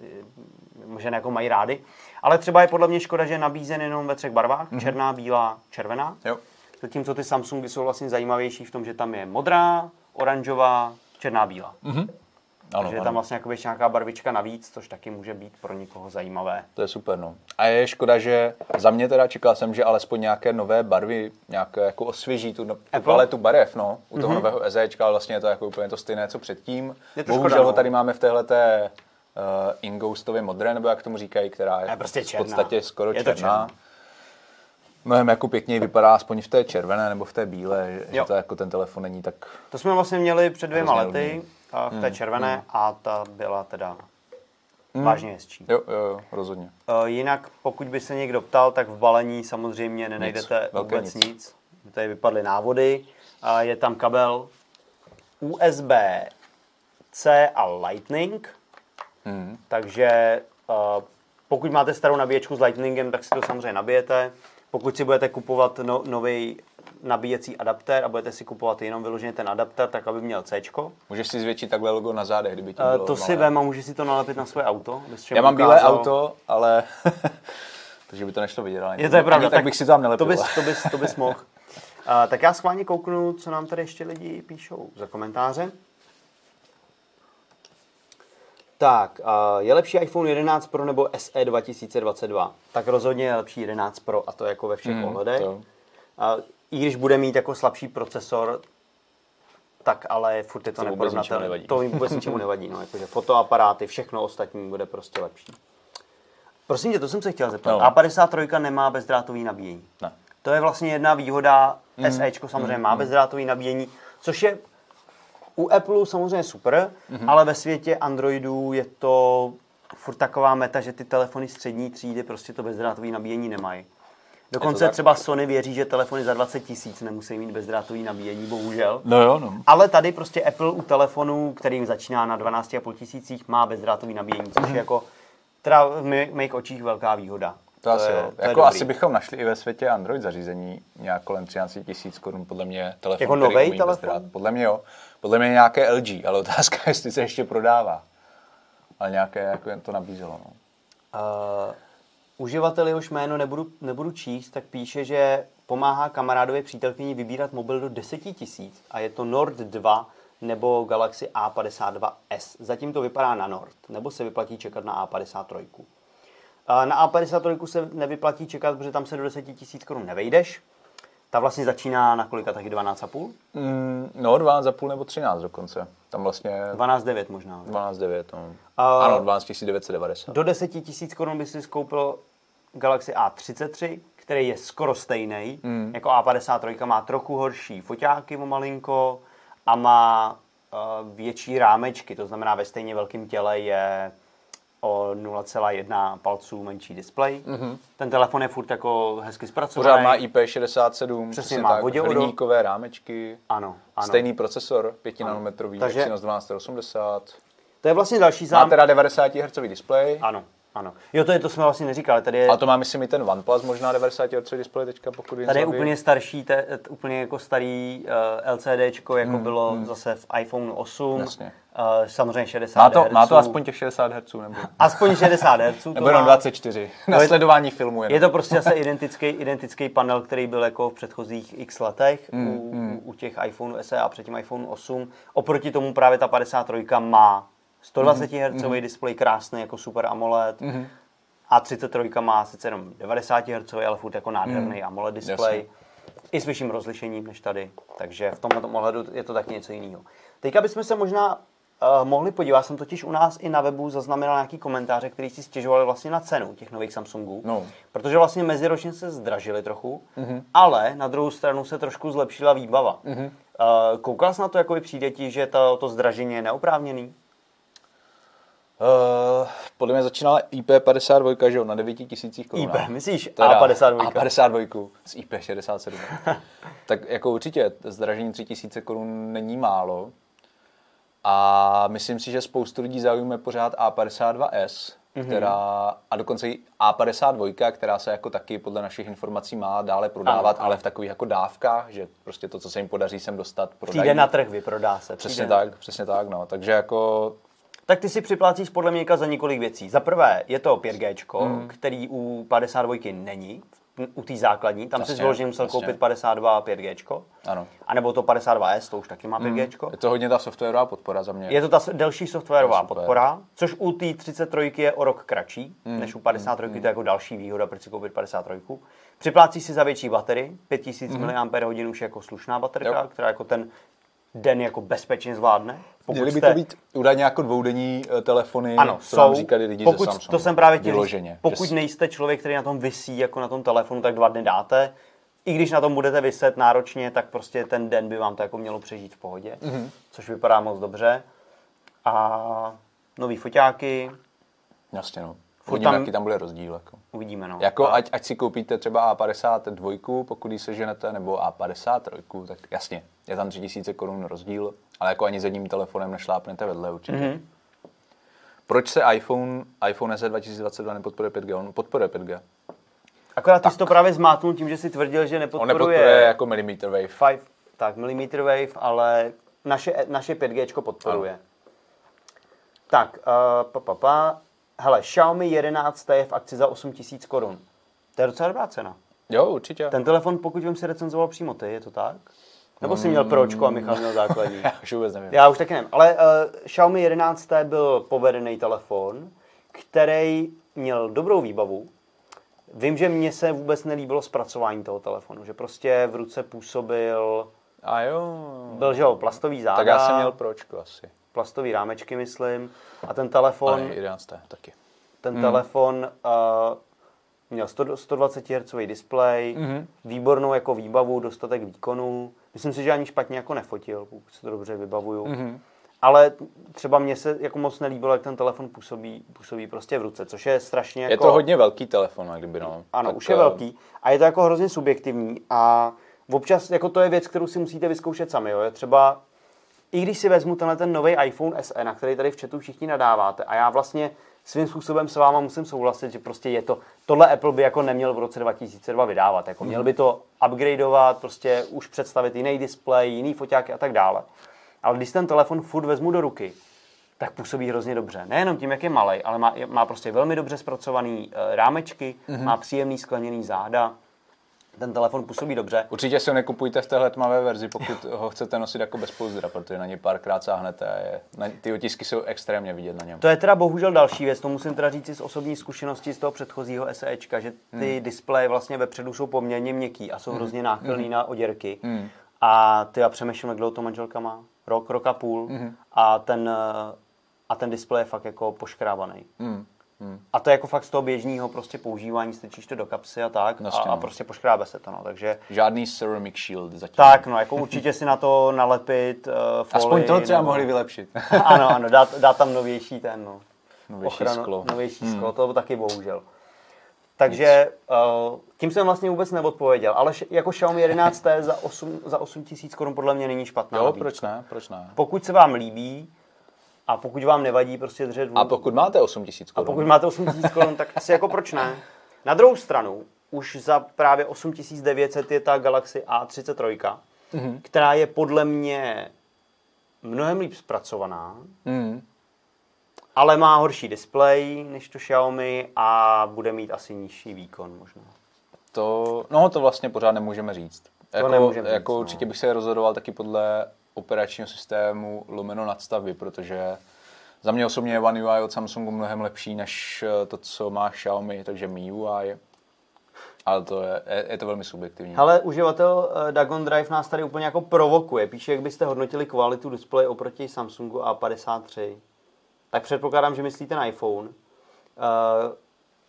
jako mají rády. Ale třeba je podle mě škoda, že je nabízen jenom ve třech barvách, Mhm. černá, bílá, červená. Jo. Zatímco ty Samsungy jsou vlastně zajímavější v tom, že tam je modrá, oranžová, černá, bílá. Ano, Takže je ano. tam vlastně jakoby nějaká barvička navíc, což taky může být pro někoho zajímavé. To je super, no. A je škoda, že za mě teda čekal jsem, že alespoň nějaké nové barvy nějaké jako osvěží tu, tu Apple? paletu barev, no, u toho mm-hmm. nového SEčka, ale vlastně je to jako úplně to stejné, co předtím. Je to Bohužel škoda, ho no. tady máme v téhleté uh, ingoustově modré, nebo jak tomu říkají, která je, Je prostě v černá. podstatě skoro Je černá. černá. Mnohem jako pěkněji vypadá aspoň v té červené nebo v té bílé, že, Jo. to jako ten telefon není tak... To jsme vlastně měli před dvěma lety v té Hmm, červené a ta byla teda vážně hezčí. Jo, jo, jo, rozhodně. Uh, jinak, pokud by se někdo ptal, tak v balení samozřejmě nenajdete velké vůbec nic. nic. Tady vypadly návody. Uh, je tam kabel USB-C a Lightning, Hmm. takže uh, pokud máte starou nabíječku s Lightningem, tak si to samozřejmě nabijete. Pokud si budete kupovat no, nový nabíjecí adaptér a budete si kupovat jenom vyloženě ten adaptér, tak aby měl C. Můžeš si zvětšit takhle logo na zádech, kdyby ti Uh, bylo to malé. si vem a můžeš si to nalepit na své auto. všem Já mám bílé auto, ale... Takže by to nešlo vidět. Ale Je to je pravda. Ani tak bych si to tam nelepil. To bys, to bys, to bys mohl. Uh, tak já schválně kouknu, co nám tady ještě lidi píšou za komentáře. Tak, je lepší iPhone 11 Pro nebo SE 2022? Tak rozhodně je lepší 11 Pro a to jako ve všech Hmm, ohledech. to. I když bude mít jako slabší procesor, tak ale furt je to, To neporovnatelné. To jim vůbec ničemu nevadí. No, jakože fotoaparáty, všechno ostatní bude prostě lepší. Prosím tě, to jsem se chtěl zeptat. No. A53 nemá bezdrátový nabíjení. Ne. To je vlastně jedna výhoda. Mm. SEčko samozřejmě mm. má bezdrátový nabíjení, což je u Apple samozřejmě super, Mhm. mm. ale ve světě Androidů je to furt taková meta, že ty telefony střední třídy prostě to bezdrátový nabíjení nemají. Dokonce třeba Sony věří, že telefony za 20 tisíc nemusí mít bezdrátový nabíjení, bohužel. No jo, no. Ale tady prostě Apple u telefonu, který začíná na 12,5 tisících, má bezdrátový nabíjení, což je jako teda v mých očích velká výhoda. Mhm. To, asi je, jo. to Jako asi bychom našli i ve světě Android zařízení nějak kolem 13 tisíc korun, podle mě telefon, Jako který novej umí telefon? bezdrát. Podle mě jo. Podle mě nějaké LG, ale otázka je, jestli se ještě prodává. Ale nějaké jako jen to nabízelo. No. Uh, uživatel jehož jméno nebudu, nebudu číst, tak píše, že pomáhá kamarádově přítelkyni vybírat mobil do 10 tisíc a je to Nord 2 nebo Galaxy A52s. Zatím to vypadá na Nord, nebo se vyplatí čekat na A53. A Na A53 se nevyplatí čekat, protože tam se do 10 tisíc korun nevejdeš. Ta vlastně začíná na kolika taky 12,5? Mm, no, 12,5 nebo 13 dokonce. Tam vlastně 12,9 možná. 12,9. No. A- Ano, 12 990. Do 10 tisíc korun by si skoupil Galaxy A33, který je skoro stejný. Mm. Jako A53 má trochu horší foťáky o malinko a má uh, větší rámečky, to znamená ve stejně velkém těle je o 0,1 palců menší displej. Mm-hmm. Ten telefon je furt jako hezky zpracovaný. Pořád má IP67, Přesně, má tak, hliníkové rámečky, Ano, ano. stejný procesor, 5 nanometrový, Takže- Takže... 1280. To je vlastně další Má zám... teda 90 Hz displej. Ano, ano. Jo, to je, to jsme vlastně neříkali. Tady je, A to má, myslím, i ten OnePlus možná 90 Hz displej teďka, pokud Tady je úplně starší, te, úplně jako starý uh, LCDčko, jako Hmm, bylo zase v iPhone 8. Jasně. Uh, samozřejmě 60 Má to, Hz. má to aspoň těch 60 Hz, nebo, aspoň 60 Hz. to nebo jenom má. 24. Na sledování filmu jenom. Je to prostě zase identický, identický panel, který byl jako v předchozích x letech Hmm, u, u, u těch iPhone SE a předtím iPhone 8. Oproti tomu právě ta 53 má 120 Hmm, Hz displej, krásný jako Super AMOLED. A 33 má sice jenom 90 Hz, ale furt jako nádherný AMOLED displej. Jasně. I s vyšším rozlišením než tady. Takže v tomhle ohledu je to taky něco jiného. Teďka bychom se možná uh, mohli podívat, já jsem totiž u nás i na webu zaznamenal nějaký komentáře, který si stěžovali vlastně na cenu těch nových Samsungů. No. Protože vlastně meziročně se zdražily trochu, mm-hmm. ale na druhou stranu se trošku zlepšila výbava. Mm-hmm. Uh, koukal jsi na to, jako přijde ti, že to, to zdražení je neoprávněný? Uh, podle mě začínala IP52, že jo, na 9000 korun. IP, myslíš A52? A52 z IP67. tak jako určitě, zdražení 3000 korun není málo. A myslím si, že spoustu lidí zaujme pořád A52s, Mhm. která, a dokonce i A52, která se jako taky podle našich informací má dále prodávat, Ano, ale v takových jako dávkách, že prostě to, co se jim podaří sem dostat, prodají. Přijde na trh, vyprodá se. Přesně tak, přesně tak, no. Takže jako Tak ty si připlácíš podle mě za několik věcí. Za prvé je to 5G, Hmm. který u 52 není, u té základní. Tam si Jasně, vyloženě musel jasně. koupit 52 5G. Ano. A nebo to 52S, to už taky má 5G. je to hodně ta softwarová podpora za mě. Je to ta delší softwarová podpora, což u té 33 je o rok kratší, Hmm, než u 53, to je jako další výhoda, proč si koupit 53. Připlácí si za větší baterii, 5000 mAh už je jako slušná baterka. Jo. která jako ten den jako bezpečně zvládne. Měly by jste- to být údajně jako dvoudenní eh, telefony, ano, co jsou. nám říkali lidi pokud, ze Samsungu. To jsem právě chtěl Vyloženě. Pokud Že nejste člověk, který na tom vysí jako na tom telefonu, tak dva dny dáte. I když na tom budete vyset náročně, tak prostě ten den by vám to jako mělo přežít v pohodě, Mhm. mm-hmm. což vypadá moc dobře. A nový foťáky, Jasně, no. Uvidíme, tam- jaký tam bude rozdíl. Jako, uvidíme. No. jako A- ať, ať si koupíte třeba A52, pokud ji seženete, nebo A53, tak jasně, je tam 3000 korun rozdíl, ale jako ani s jedním telefonem nešlápnete vedle určitě. Mhm. Mm-hmm. Proč se iPhone, iPhone SE 2022 nepodporuje 5G? On podporuje 5G. Akorát ty jsi to právě zmátnul tím, že si tvrdil, že On nepodporuje, nepodporuje jako millimeter wave. five, tak, millimeter wave, ale naše, naše 5G podporuje. Tak, uh, pa, pa, pa. Hele, Xiaomi 11 je v akci za 8000 korun. To je docela dobrá cena. Jo, určitě. Ten telefon, pokud vím, si recenzoval přímo ty, je to tak? Nebo jsi měl pročko a Michal měl základní? Já už vůbec nevím. Já už taky nevím. Ale uh, Xiaomi 11 byl povedený telefon, který měl dobrou výbavu. Vím, že mně se vůbec nelíbilo zpracování toho telefonu, že prostě v ruce působil, A jo. byl, že jo, plastový záda, Tak já jsem měl pročko asi. plastový rámečky, myslím, a ten telefon, Ale 11. taky. ten telefon uh, měl 100, 120 Hz displej, Mhm. výbornou jako výbavu, dostatek výkonu. Myslím si, že ani špatně jako nefotil, pokud se to dobře vybavuju. Mhm. Ale třeba mně se jako moc nelíbilo, jak ten telefon působí, působí prostě v ruce, což je strašně Je jako... to hodně velký telefon, jak kdyby no. Ano, Tak, už je eh, velký. A je to jako hrozně subjektivní a občas jako to je věc, kterou si musíte vyzkoušet sami. Jo. Je třeba, i když si vezmu tenhle ten nový iPhone SE, na který tady v chatu všichni nadáváte, a já vlastně svým způsobem s váma musím souhlasit, že prostě je to, tohle Apple by jako neměl v roce 2002 vydávat. Jako měl by to upgradeovat, prostě už představit jiný displej, jiný foťáky a tak dále. Ale když ten telefon furt vezmu do ruky, tak působí hrozně dobře. Nejenom tím, jak je malý, ale má, má prostě velmi dobře zpracovaný uh, rámečky, mm-hmm. má příjemný skleněný záda. Ten telefon působí dobře. Určitě si ho nekupujte v téhle tmavé verzi, pokud ho chcete nosit jako bez pouzdra, protože na ně párkrát sáhnete a je, na, ty otisky jsou extrémně vidět na něm. To je teda bohužel další věc, to musím teda říct si z osobní zkušenosti z toho předchozího SEčka, že ty hmm. displeje vlastně vepředu jsou poměrně měkký a jsou hrozně náchylný na oděrky. Hmm. A ty já přemýšlím, jak dlouho to manželka má. Rok, rok a půl. Hmm. A ten, eh, a ten displej je fakt jako poškrábaný. Hmm. Hmm. A to je jako fakt z toho běžného prostě používání, strčíš to do kapsy a tak a, Jasně, a no. prostě poškrábe se to, no. Takže Žádný ceramic shield zatím. tak, no, jako určitě si na to nalepit uh, folii. Aspoň to třeba nebo- mohli vylepšit. ano, ano, dát, dát tam novější ten, no. Novější sklo. Novější hmm. sklo, to taky bohužel. Takže uh, tím jsem vlastně vůbec neodpověděl, ale š- jako Xiaomi 11 za 8, za 8 tisíc korun podle mě není špatná Jo, nabídka. proč ne, proč ne. Pokud se vám líbí a pokud vám nevadí prostě držet A pokud máte 8000 a korun, pokud máte 8 000 korun, tak asi jako proč ne? Na druhou stranu, už za právě 8900 je ta Galaxy A33, mm-hmm. která je podle mě mnohem líp zpracovaná, hmm. ale má horší displej než to Xiaomi a bude mít asi nižší výkon možná. to, no to vlastně pořád nemůžeme říct. jako, nemůžeme říct, jako no. určitě bych se rozhodoval taky podle operačního systému lomeno nadstavby, protože za mě osobně je One UI od Samsungu mnohem lepší než eh, to, co má Xiaomi, takže MIUI. Ale to je, je, to velmi subjektivní. Hele, uživatel uh, Dagon Drive nás tady úplně jako provokuje. Píše, jak byste hodnotili kvalitu displeje oproti Samsungu A53. Tak předpokládám, že myslíte na iPhone. Uh,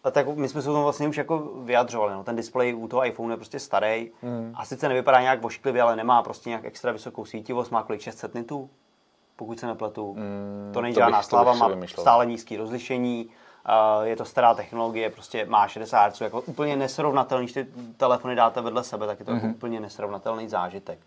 a tak my jsme se o tom vlastně už jako vyjadřovali. No. Ten displej u toho iPhone je prostě starý. Hmm. A sice nevypadá nějak vošklivě, ale nemá prostě nějak extra vysokou svítivost. Má kolik 600 nitů? Pokud se nepletu. Hmm, to není žádná sláva, má stále nízký rozlišení. Uh, je to stará technologie, prostě má 60 Hz, jako úplně nesrovnatelný, když ty telefony dáte vedle sebe, tak je to mm-hmm. jako úplně nesrovnatelný zážitek.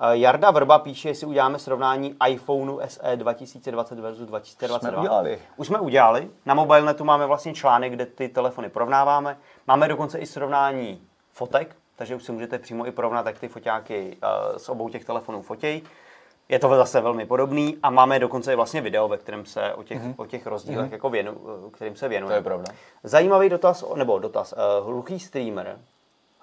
Uh, Jarda Vrba píše, jestli uděláme srovnání iPhoneu SE 2020 versus 2022. Jsme udělali. Už jsme udělali. Na mobilnetu máme vlastně článek, kde ty telefony porovnáváme. Máme dokonce i srovnání fotek, takže už si můžete přímo i porovnat, jak ty foťáky uh, z obou těch telefonů fotějí. Je to zase velmi podobný a máme dokonce i vlastně video, ve kterém se o těch, mm-hmm. o těch rozdílech mm-hmm. jako věnu, eh, kterým se věnuje. To je pravda. Zajímavý dotaz, nebo dotaz, uh, hluchý streamer.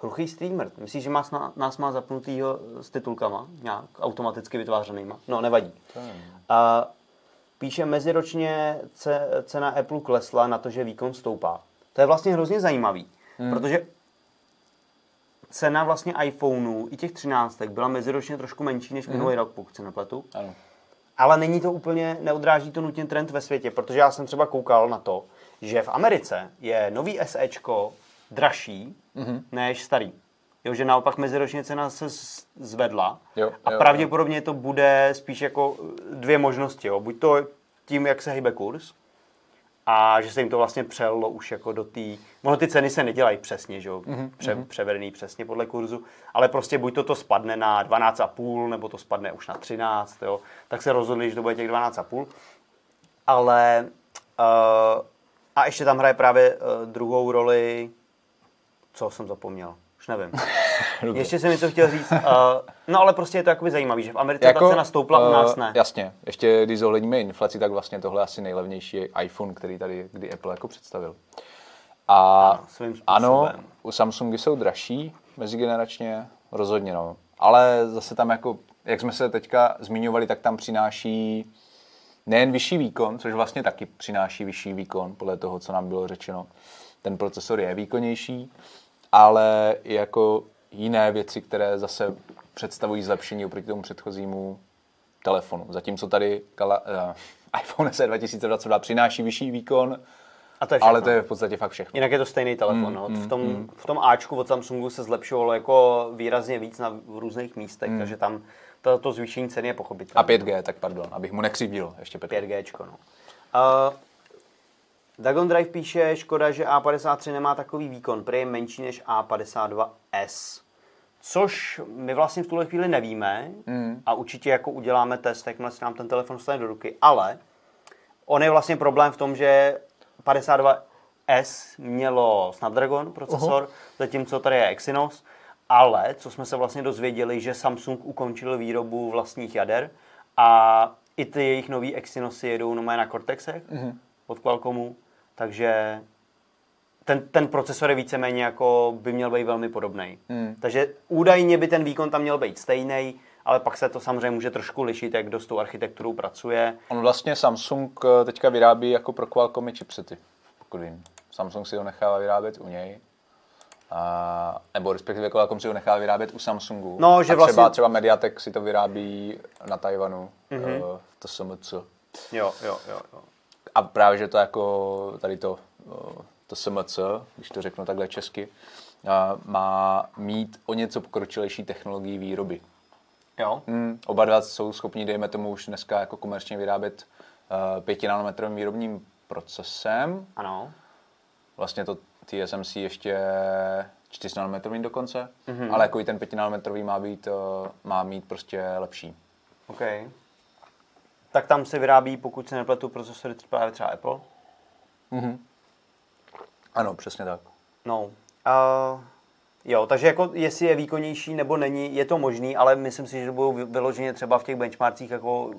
Hluchý streamer, myslíš, že nás, nás má zapnutýho s titulkama, nějak automaticky vytvářenýma? No, nevadí. Uh, píše, meziročně ce, cena Apple klesla na to, že výkon stoupá. To je vlastně hrozně zajímavý, hmm. protože cena vlastně iPhoneů i těch 13 byla meziročně trošku menší než minulý rok, pokud se nepletu. Ano. Ale není to úplně, neodráží to nutně trend ve světě, protože já jsem třeba koukal na to, že v Americe je nový SEčko dražší mm-hmm. než starý. Jo, že naopak meziročně cena se zvedla Jo, a jo, pravděpodobně to bude spíš jako dvě možnosti. Jo. Buď to tím, jak se hýbe kurz, a že se jim to vlastně přelilo už jako do té... Ono ty ceny se nedělají přesně, že jo? Mhm, Pře, převedený přesně podle kurzu, ale prostě buď to to spadne na 12,5, nebo to spadne už na 13, jo? Tak se rozhodli, že to bude těch 12,5. Ale... Uh, a ještě tam hraje právě uh, druhou roli Co jsem zapomněl? Už nevím. ještě jsem něco chtěl říct. Uh, no ale prostě je to jakoby zajímavý, že v Americe jako, ta cena stoupla, u nás ne. Jasně. Ještě když zohledníme inflaci, tak vlastně tohle je asi nejlevnější iPhone, který tady kdy Apple jako představil. A ano, svým ano, u Samsungy jsou dražší mezigeneračně, rozhodně no. Ale zase tam jako, jak jsme se teďka zmiňovali, tak tam přináší nejen vyšší výkon, což vlastně taky přináší vyšší výkon, podle toho, co nám bylo řečeno. Ten procesor je výkonnější, ale i jako jiné věci, které zase představují zlepšení oproti tomu předchozímu telefonu. Zatímco tady Kala, uh, iPhone SE 2022 přináší vyšší výkon, a to je ale to je v podstatě fakt všechno. Jinak je to stejný telefon. Mm, no. v, tom, mm. v tom Ačku od Samsungu se zlepšovalo jako výrazně víc na různých místech, mm. takže tam to, to zvýšení ceny je pochopitelné. A 5G, tak pardon, abych mu nekřivdil ještě 5G. 5G, no. Uh, Dagon Drive píše, škoda, že A53 nemá takový výkon, prý je menší než A52S. Což my vlastně v tuhle chvíli nevíme mm. a určitě jako uděláme test, jakmile se nám ten telefon dostane do ruky, ale on je vlastně problém v tom, že 52S mělo Snapdragon procesor, uh-huh. zatímco tady je Exynos, ale co jsme se vlastně dozvěděli, že Samsung ukončil výrobu vlastních jader a i ty jejich nový Exynosy jedou na Cortexech uh-huh. od Qualcommu, takže ten, ten procesor je víceméně jako by měl být velmi podobný. Hmm. Takže údajně by ten výkon tam měl být stejný, ale pak se to samozřejmě může trošku lišit, jak kdo s tou architekturou pracuje. On vlastně Samsung eh, teďka vyrábí jako pro Qualcomm chipsety, pokud vím. Samsung si ho nechává vyrábět u něj. A, nebo respektive Qualcomm si ho nechá vyrábět u Samsungu. No, že a třeba, vlastně... třeba Mediatek si to vyrábí na Tajvanu, mm-hmm. uh, to SMC. Jo, jo, jo, jo. A právě, že to jako tady to, to SMC, když to řeknu takhle česky, má mít o něco pokročilejší technologii výroby. Jo. Mm, oba dva jsou schopni, dejme tomu, už dneska jako komerčně vyrábět uh, 5 nanometrovým výrobním procesem. Ano. Vlastně to TSMC ještě 4 nanometrovým dokonce, mm-hmm. ale jako i ten 5 nanometrový má, být, uh, má mít prostě lepší. OK. Tak tam se vyrábí, pokud se nepletu, procesory právě třeba Apple? Mm-hmm. Ano, přesně tak. No. Uh, Jo, takže jako jestli je výkonnější nebo není, je to možný, ale myslím si, že budou vyloženě třeba v těch benchmarkcích jako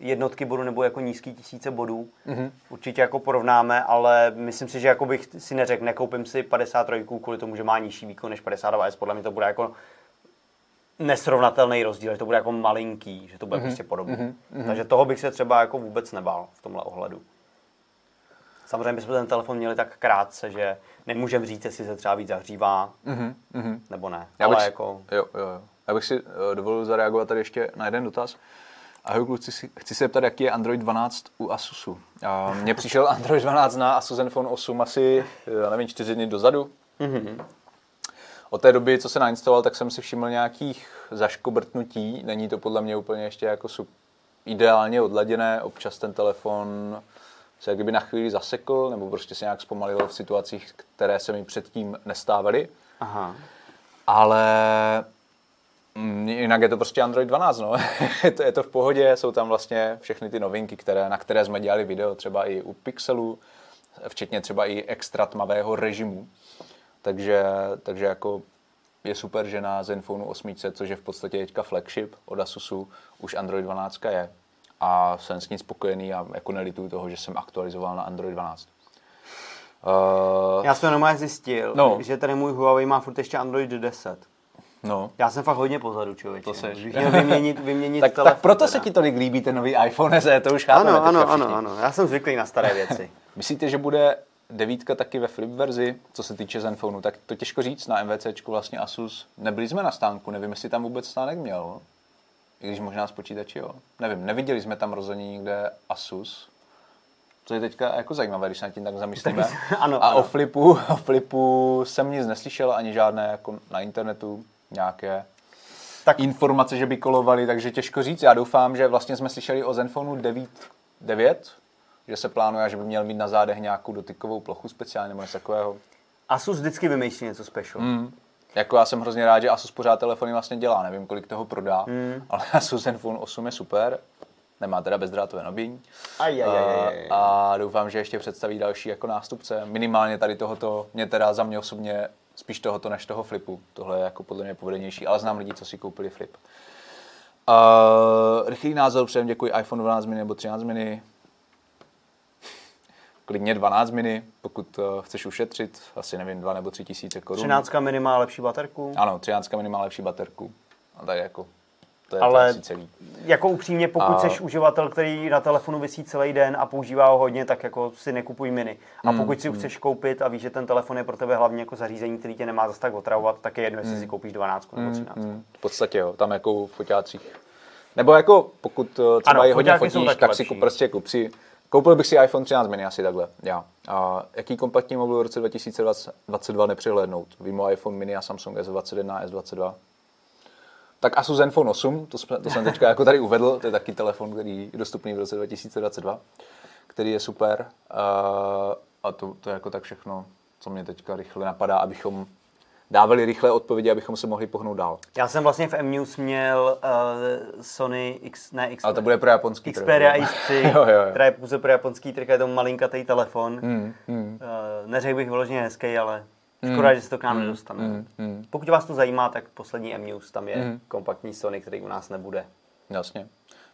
jednotky bodů nebo jako nízký tisíce bodů. Mm-hmm. Určitě jako porovnáme, ale myslím si, že jako bych si neřekl, nekoupím si 53 kvůli tomu, že má nižší výkon než 52S. Podle mě to bude jako nesrovnatelný rozdíl, že to bude jako malinký, že to bude mm-hmm. prostě podobné. Mm-hmm. Takže toho bych se třeba jako vůbec nebál v tomhle ohledu. Samozřejmě bychom ten telefon měli tak krátce, že nemůžeme říct, jestli se třeba víc zahřívá, mm-hmm. nebo ne. Já bych, Ale jako... jo, jo, jo. Já bych si uh, dovolil zareagovat tady ještě na jeden dotaz. Ahoj kluci, chci se ptat, jaký je Android 12 u Asusu. Mně přišel Android 12 na Asus Zenfone 8 asi, já nevím, čtyři dny dozadu. Mm-hmm. Od té doby, co se nainstaloval, tak jsem si všiml nějakých zaškobrtnutí. Není to podle mě úplně ještě jako ideálně odladěné. Občas ten telefon se jak kdyby na chvíli zasekl, nebo prostě se nějak zpomalil v situacích, které se mi předtím nestávaly. Aha. Ale mm, jinak je to prostě Android 12, no. je, to, je to v pohodě, jsou tam vlastně všechny ty novinky, které, na které jsme dělali video, třeba i u Pixelu, včetně třeba i extra tmavého režimu. Takže, takže jako je super, že na Zenfone 8, což je v podstatě teďka flagship od Asusu, už Android 12 je a jsem s ní spokojený a jako nelituju toho, že jsem aktualizoval na Android 12. Uh, Já jsem normálně zjistil, no. že tady můj Huawei má furt ještě Android 10. No. Já jsem fakt hodně pozadu, člověče. To měl vyměnit, vyměnit tak, tak proto teda. se ti tolik líbí ten nový iPhone SE, to už chápeme Ano, ano, ano, ano. Já jsem zvyklý na staré věci. Myslíte, že bude devítka taky ve flip verzi, co se týče Zenfonu, tak to těžko říct na MVCčku vlastně Asus. Nebyli jsme na stánku, nevím, jestli tam vůbec stánek měl. I když možná z počítači, jo. Nevím, neviděli jsme tam rozhodně nikde Asus. To je teďka jako zajímavé, když se nad tím tak zamyslíme. ano, a ano. O, flipu, o flipu jsem nic neslyšel, ani žádné jako na internetu nějaké tak. informace, že by kolovaly, takže těžko říct. Já doufám, že vlastně jsme slyšeli o Zenfonu 9, 9 že se plánuje, že by měl mít na zádech nějakou dotykovou plochu speciálně nebo něco takového. Asus vždycky vymýšlí něco special. Mm. Jako já jsem hrozně rád, že Asus pořád telefony vlastně dělá, nevím, kolik toho prodá, mm. ale Asus Zenfone 8 je super, nemá teda bezdrátové nabíjení. Aj, aj, aj, aj. A doufám, že ještě představí další jako nástupce. Minimálně tady tohoto mě teda za mě osobně spíš tohoto než toho flipu. Tohle je jako podle mě povedenější, ale znám lidi, co si koupili flip. Uh, rychlý názor, předem děkuji iPhone 12 mini nebo 13 mini. Klidně 12 mini, pokud uh, chceš ušetřit, asi nevím, 2 nebo 3 tisíce korun. 13 mini má lepší baterku. Ano, 13 mini má lepší baterku. A tak jako, to je Ale to celý. jako upřímně, pokud A- jsi uživatel, který na telefonu vysí celý den a používá ho hodně, tak jako si nekupuj mini. A Hmm, pokud si ho chceš koupit a víš, že ten telefon je pro tebe hlavně jako zařízení, který tě nemá zase tak otravovat, tak je jedno, jestli si koupíš 12 nebo 13. Hmm, v podstatě jo, tam jako v foťácích. Nebo jako pokud uh, třeba Ano, je hodně fotíš, tak si lepší. kup, prostě kup si, koupil bych si iPhone 13 mini asi takhle, já. A jaký kompaktní mobil v roce 2022 nepřihlédnout? Vím o iPhone mini a Samsung S21 a S22. Tak Asus Zenfone 8, to, jsme, to jsem teďka jako tady uvedl, to je taky telefon, který je dostupný v roce 2022, který je super. Uh, a to, to je jako tak všechno, co mě teďka rychle napadá, abychom dávali rychlé odpovědi, abychom se mohli pohnout dál. Já jsem vlastně v M-News měl uh, Sony X, ne X, Ale to bude pro japonský trh, Xperia jo? X3, jo, jo, jo. která je pouze pro japonský trh, je to malinkatý telefon. Hmm, hmm, Uh, neřekl bych vyloženě hezký, ale škoda, že se to k nám nedostane. hmm, hmm. Pokud vás to zajímá, tak poslední M-News, tam je Hmm. kompaktní Sony, který u nás nebude. Jasně.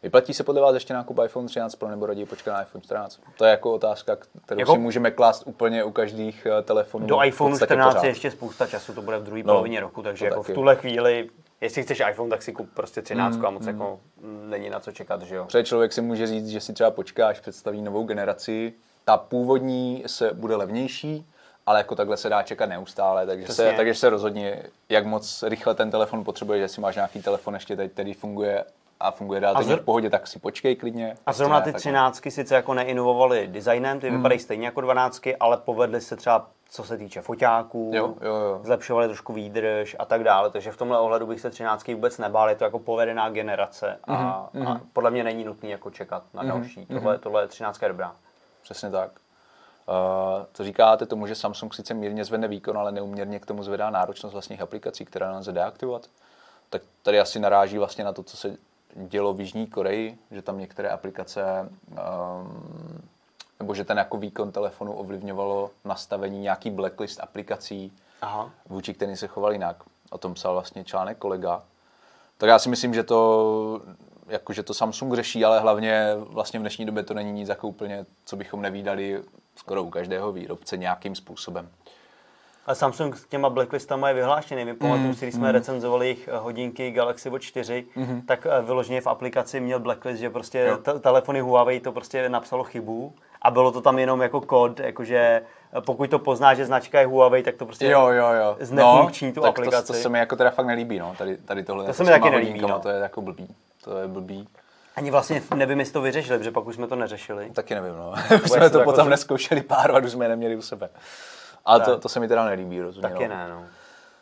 Vyplatí se podle vás ještě nákup iPhone 13 Pro nebo raději počkat na iPhone 14? To je jako otázka, kterou Jako- si můžeme klást úplně u každých eh, telefonů. Do iPhone podstatě 14 pořád. je ještě spousta času, to bude v druhé No, polovině roku, takže jako taky. v tuhle chvíli, jestli chceš iPhone, tak si kup prostě 13 a moc jako mm, není na co čekat, že jo. Protože člověk si může říct, že si třeba počká, až představí novou generaci. Ta původní se bude levnější, ale jako takhle se dá čekat neustále, takže se, Přesně. takže se rozhodně, jak moc rychle ten telefon potřebuje, že si máš nějaký telefon ještě teď, který funguje a funguje dál, A zr- v pohodě, tak si počkej klidně. A zrovna ty 13 sice jako neinovovali designem, ty vypadají stejně jako 12, ale povedly se třeba co se týče foťáků, Jo, jo, jo. zlepšovali trošku výdrž a tak dále, takže v tomhle ohledu bych se 13 vůbec nebál, je to jako povedená generace a, Mhm, a podle mě není nutný jako čekat na další. Tohle, tohle je 13 je dobrá. Přesně tak. Uh, co říkáte tomu, že Samsung sice mírně zvedne výkon, ale neuměrně k tomu zvedá náročnost vlastních aplikací, které nelze deaktivovat? Tak tady asi naráží vlastně na to, co se dělo v Jižní Koreji, že tam některé aplikace, um, nebo že ten jako výkon telefonu ovlivňovalo nastavení nějaký blacklist aplikací, Aha. vůči kterým se choval jinak. O tom psal vlastně článek kolega. Tak já si myslím, že to, jako, že to Samsung řeší, ale hlavně vlastně v dnešní době to není nic jako úplně, co bychom nevídali skoro u každého výrobce nějakým způsobem. A Samsung s těma blacklistama je vyhlášený. My pamatuju Mm, si, když jsme recenzovali jejich eh, hodinky Galaxy Watch 4, Mhm. tak eh, vyloženě v aplikaci měl blacklist, že prostě te- telefony Huawei to prostě napsalo chybu a bylo to tam jenom jako kód, jakože eh, pokud to pozná, že značka je Huawei, tak to prostě Jo, jo, jo. znefunkční tu tak aplikaci. To, to, se mi jako teda fakt nelíbí, no. Tady, tady tohle. To se mi taky nelíbí, no. To je jako blbý. To je blbý. Ani vlastně nevím, jestli to vyřešili, protože pak už jsme to neřešili. Taky nevím, no. Už jsme to to jako potom z- neskoušeli párovat, už jsme je neměli u sebe. Ale to, Tak. to se mi teda nelíbí, rozumím. Taky ne, no.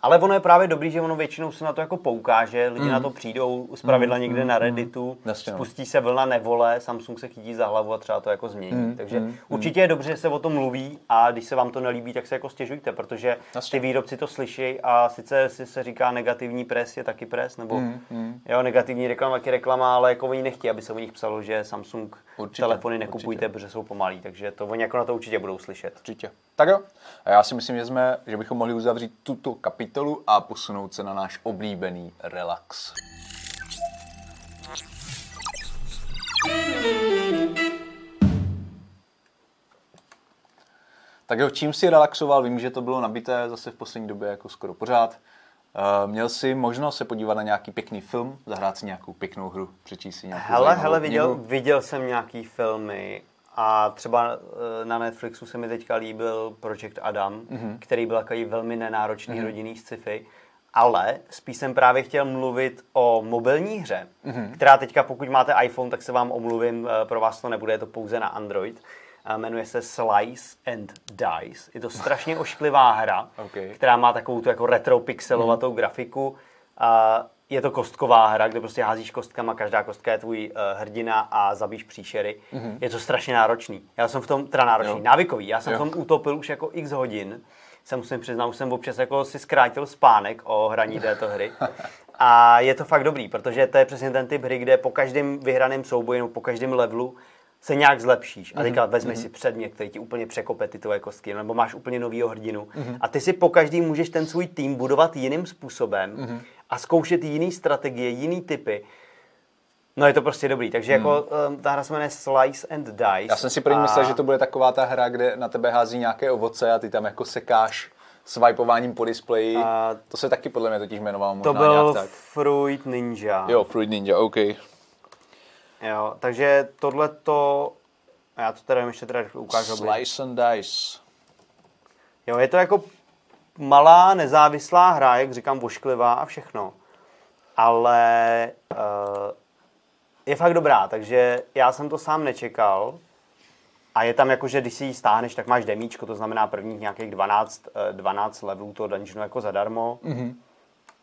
Ale ono je právě dobrý, že ono většinou se na to jako poukáže, lidi na to přijdou z pravidla někde na Redditu, Mm. Jasně, no. spustí se vlna nevole, Samsung se chytí za hlavu a třeba to jako změní. Mm, Takže určitě je dobře, že se o tom mluví a když se vám to nelíbí, tak se jako stěžujte, protože Jasně. ty výrobci to slyší a sice si se říká negativní pres je taky pres, nebo Mm, jo, negativní reklama taky reklama, ale jako oni nechtějí, aby se o nich psalo, že Samsung Určitě, telefony nekupujte, určitě. protože jsou pomalí, takže to oni jako na to určitě budou slyšet. Určitě. Tak jo. A já si myslím, že, jsme, že bychom mohli uzavřít tuto kapitolu a posunout se na náš oblíbený relax. Tak jo, čím si relaxoval? Vím, že to bylo nabité zase v poslední době jako skoro pořád. Uh, měl jsi možnost se podívat na nějaký pěkný film, zahrát si nějakou pěknou hru, přečíst si nějakou Hele, hele, viděl, knihu? viděl jsem nějaký filmy a třeba eh, na Netflixu se mi teďka líbil Project Adam, Mhm. mm-hmm. který byl takový velmi nenáročný mm-hmm. rodinný sci-fi. Ale spíš jsem právě chtěl mluvit o mobilní hře, Mhm. mm-hmm. která teďka, pokud máte iPhone, tak se vám omluvím, eh, pro vás to nebude, je to pouze na Android. A Jmenuje se Slice and Dice. Je to strašně ošklivá hra, Okay. která má takovou tu jako retro pixelovatou Mhm. grafiku. A je to kostková hra, kde prostě házíš kostkama, každá kostka je tvůj uh, hrdina a zabíš příšery. Mm-hmm. Je to strašně náročný. Já jsem v tom, teda náročný, Jo. návykový. Já jsem Jo. v tom utopil už jako x hodin. Se musím přiznat, už jsem občas jako si zkrátil spánek o hraní této hry. A je to fakt dobrý, protože to je přesně ten typ hry, kde po každém vyhraném souboji nebo po každém levelu se nějak zlepšíš a teďka vezmi mm-hmm. si předmět, který ti úplně překope ty tvoje kostky, nebo máš úplně novýho hrdinu mm-hmm. a ty si po každý můžeš ten svůj tým budovat jiným způsobem mm-hmm. A zkoušet jiný strategie, jiný typy. No je to prostě dobrý, takže mm. jako um, ta hra se jmenuje Slice and Dice. Já jsem si první a... myslel, že to bude taková ta hra, kde na tebe hází nějaké ovoce a ty tam jako sekáš swipováním po displeji. A... To se taky podle mě totiž jmenovalo možná To byl nějak tak. Fruit Ninja. Jo, Fruit Ninja, OK. Jo, takže tohle to, já to teda ještě teda ukážu. Slice and Dice. Jo, je to jako malá nezávislá hra, jak říkám, vošklivá a všechno. Ale uh, je fakt dobrá, takže já jsem to sám nečekal. A je tam jako, že když si ji stáhneš, tak máš demíčko, to znamená prvních nějakých 12, 12 eh, levelů toho dungeonu jako zadarmo. Mm-hmm.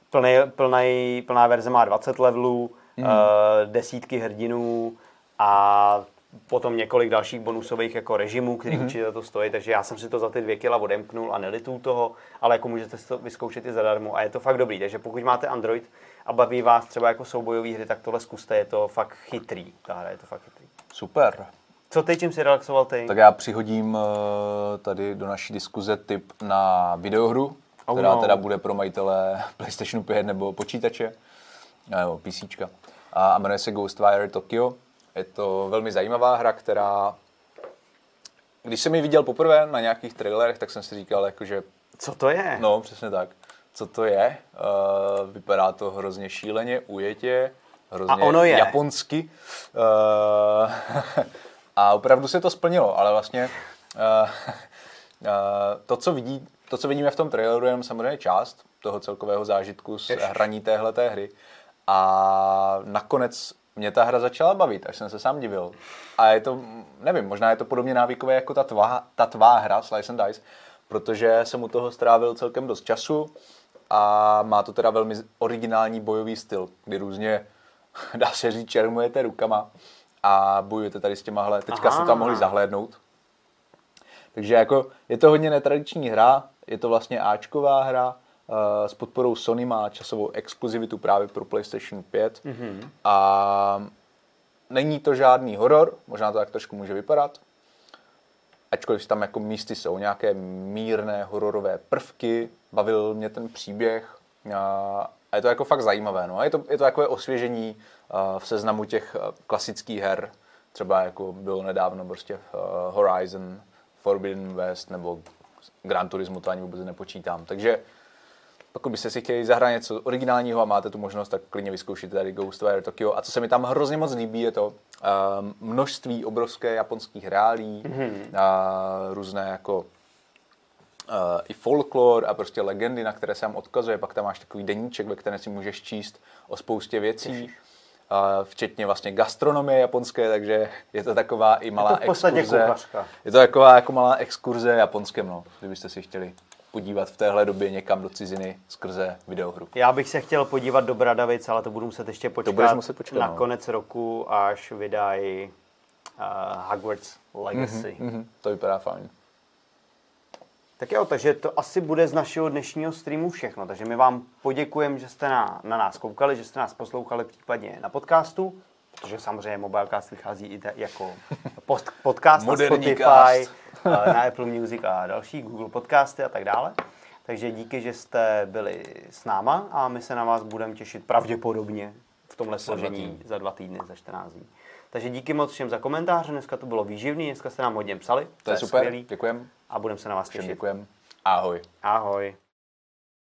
Plný, plný, plná verze má 20 levelů, mm-hmm. uh, desítky hrdinů a potom několik dalších bonusových jako režimů, který mm-hmm. určitě to stojí, takže já jsem si to za ty dvě kila odemknul a nelitul toho, ale jako můžete si to vyzkoušet i zadarmo a je to fakt dobrý, takže pokud máte Android a baví vás třeba jako soubojové hry, tak tohle zkuste, je to fakt chytrý, ta hra je to fakt chytrý. Super. Co ty, čím si relaxoval ty? Tak já přihodím eh, tady do naší diskuze tip na videohru, oh která no. teda bude pro majitele PlayStation 5 nebo počítače, nebo PC. A jmenuje se Ghostwire Tokyo. Je to velmi zajímavá hra, která... Když jsem ji viděl poprvé na nějakých trailerech, tak jsem si říkal, jako, že... Co to je? No, přesně tak. Co to je? Uh, vypadá to hrozně šíleně, ujetě, hrozně A ono je. japonsky. Uh, a opravdu se to splnilo, ale vlastně uh, uh, to, co vidí, to, co vidíme v tom traileru, je jenom samozřejmě část toho celkového zážitku z Ježiš. hraní téhle hry. A nakonec mě ta hra začala bavit, až jsem se sám divil. A je to, nevím, možná je to podobně návykové jako ta tvá, ta tvá hra Slice and Dice, protože jsem u toho strávil celkem dost času a má to teda velmi originální bojový styl, kdy různě, dá se říct, čermujete rukama a bojujete tady s těmahle. Teďka Aha. se tam mohli zahlédnout. Takže jako je to hodně netradiční hra, je to vlastně Ačková hra, s podporou Sony má časovou exkluzivitu právě pro PlayStation 5 mm-hmm. a není to žádný horor, možná to tak trošku může vypadat, ačkoliv tam jako místy jsou nějaké mírné hororové prvky, bavil mě ten příběh a, a je to jako fakt zajímavé. No. A je to, je to takové osvěžení uh, v seznamu těch uh, klasických her, třeba jako bylo nedávno prostě uh, Horizon, Forbidden West nebo Gran Turismo, to ani vůbec nepočítám. Takže pokud byste si chtěli zahrát něco originálního a máte tu možnost, tak klidně vyzkoušíte tady Ghostwire Tokyo. A co se mi tam hrozně moc líbí, je to um, množství obrovské japonských reálí, mm-hmm. a různé jako uh, i folklore a prostě legendy, na které se tam odkazuje. Pak tam máš takový deníček, ve kterém si můžeš číst o spoustě věcí. Uh, včetně vlastně gastronomie japonské, takže je to taková i malá je to v exkurze. Kuchařka. Je to taková jako malá exkurze japonském, no, kdybyste si chtěli podívat v téhle době někam do ciziny skrze videohru. Já bych se chtěl podívat do Bradavic, ale to budu muset ještě počkat, to muset počkat na no. konec roku, až vydají uh, Hogwarts Legacy. Mm-hmm, mm-hmm, to vypadá fajn. Tak jo, takže to asi bude z našeho dnešního streamu všechno. Takže my vám poděkujeme, že jste na, na nás koukali, že jste nás poslouchali případně na podcastu, protože samozřejmě Mobilecast vychází i jako post, podcast na Spotify, cast. Na Apple Music a další, Google podcasty a tak dále. Takže díky, že jste byli s náma a my se na vás budeme těšit pravděpodobně v tomhle složení za dva týdny, za 14 dní. Takže díky moc všem za komentáře, dneska to bylo výživný, dneska jste nám hodně psali. To je super, skvělý. děkujem. A budeme se na vás těšit. Děkujem. Ahoj. Ahoj.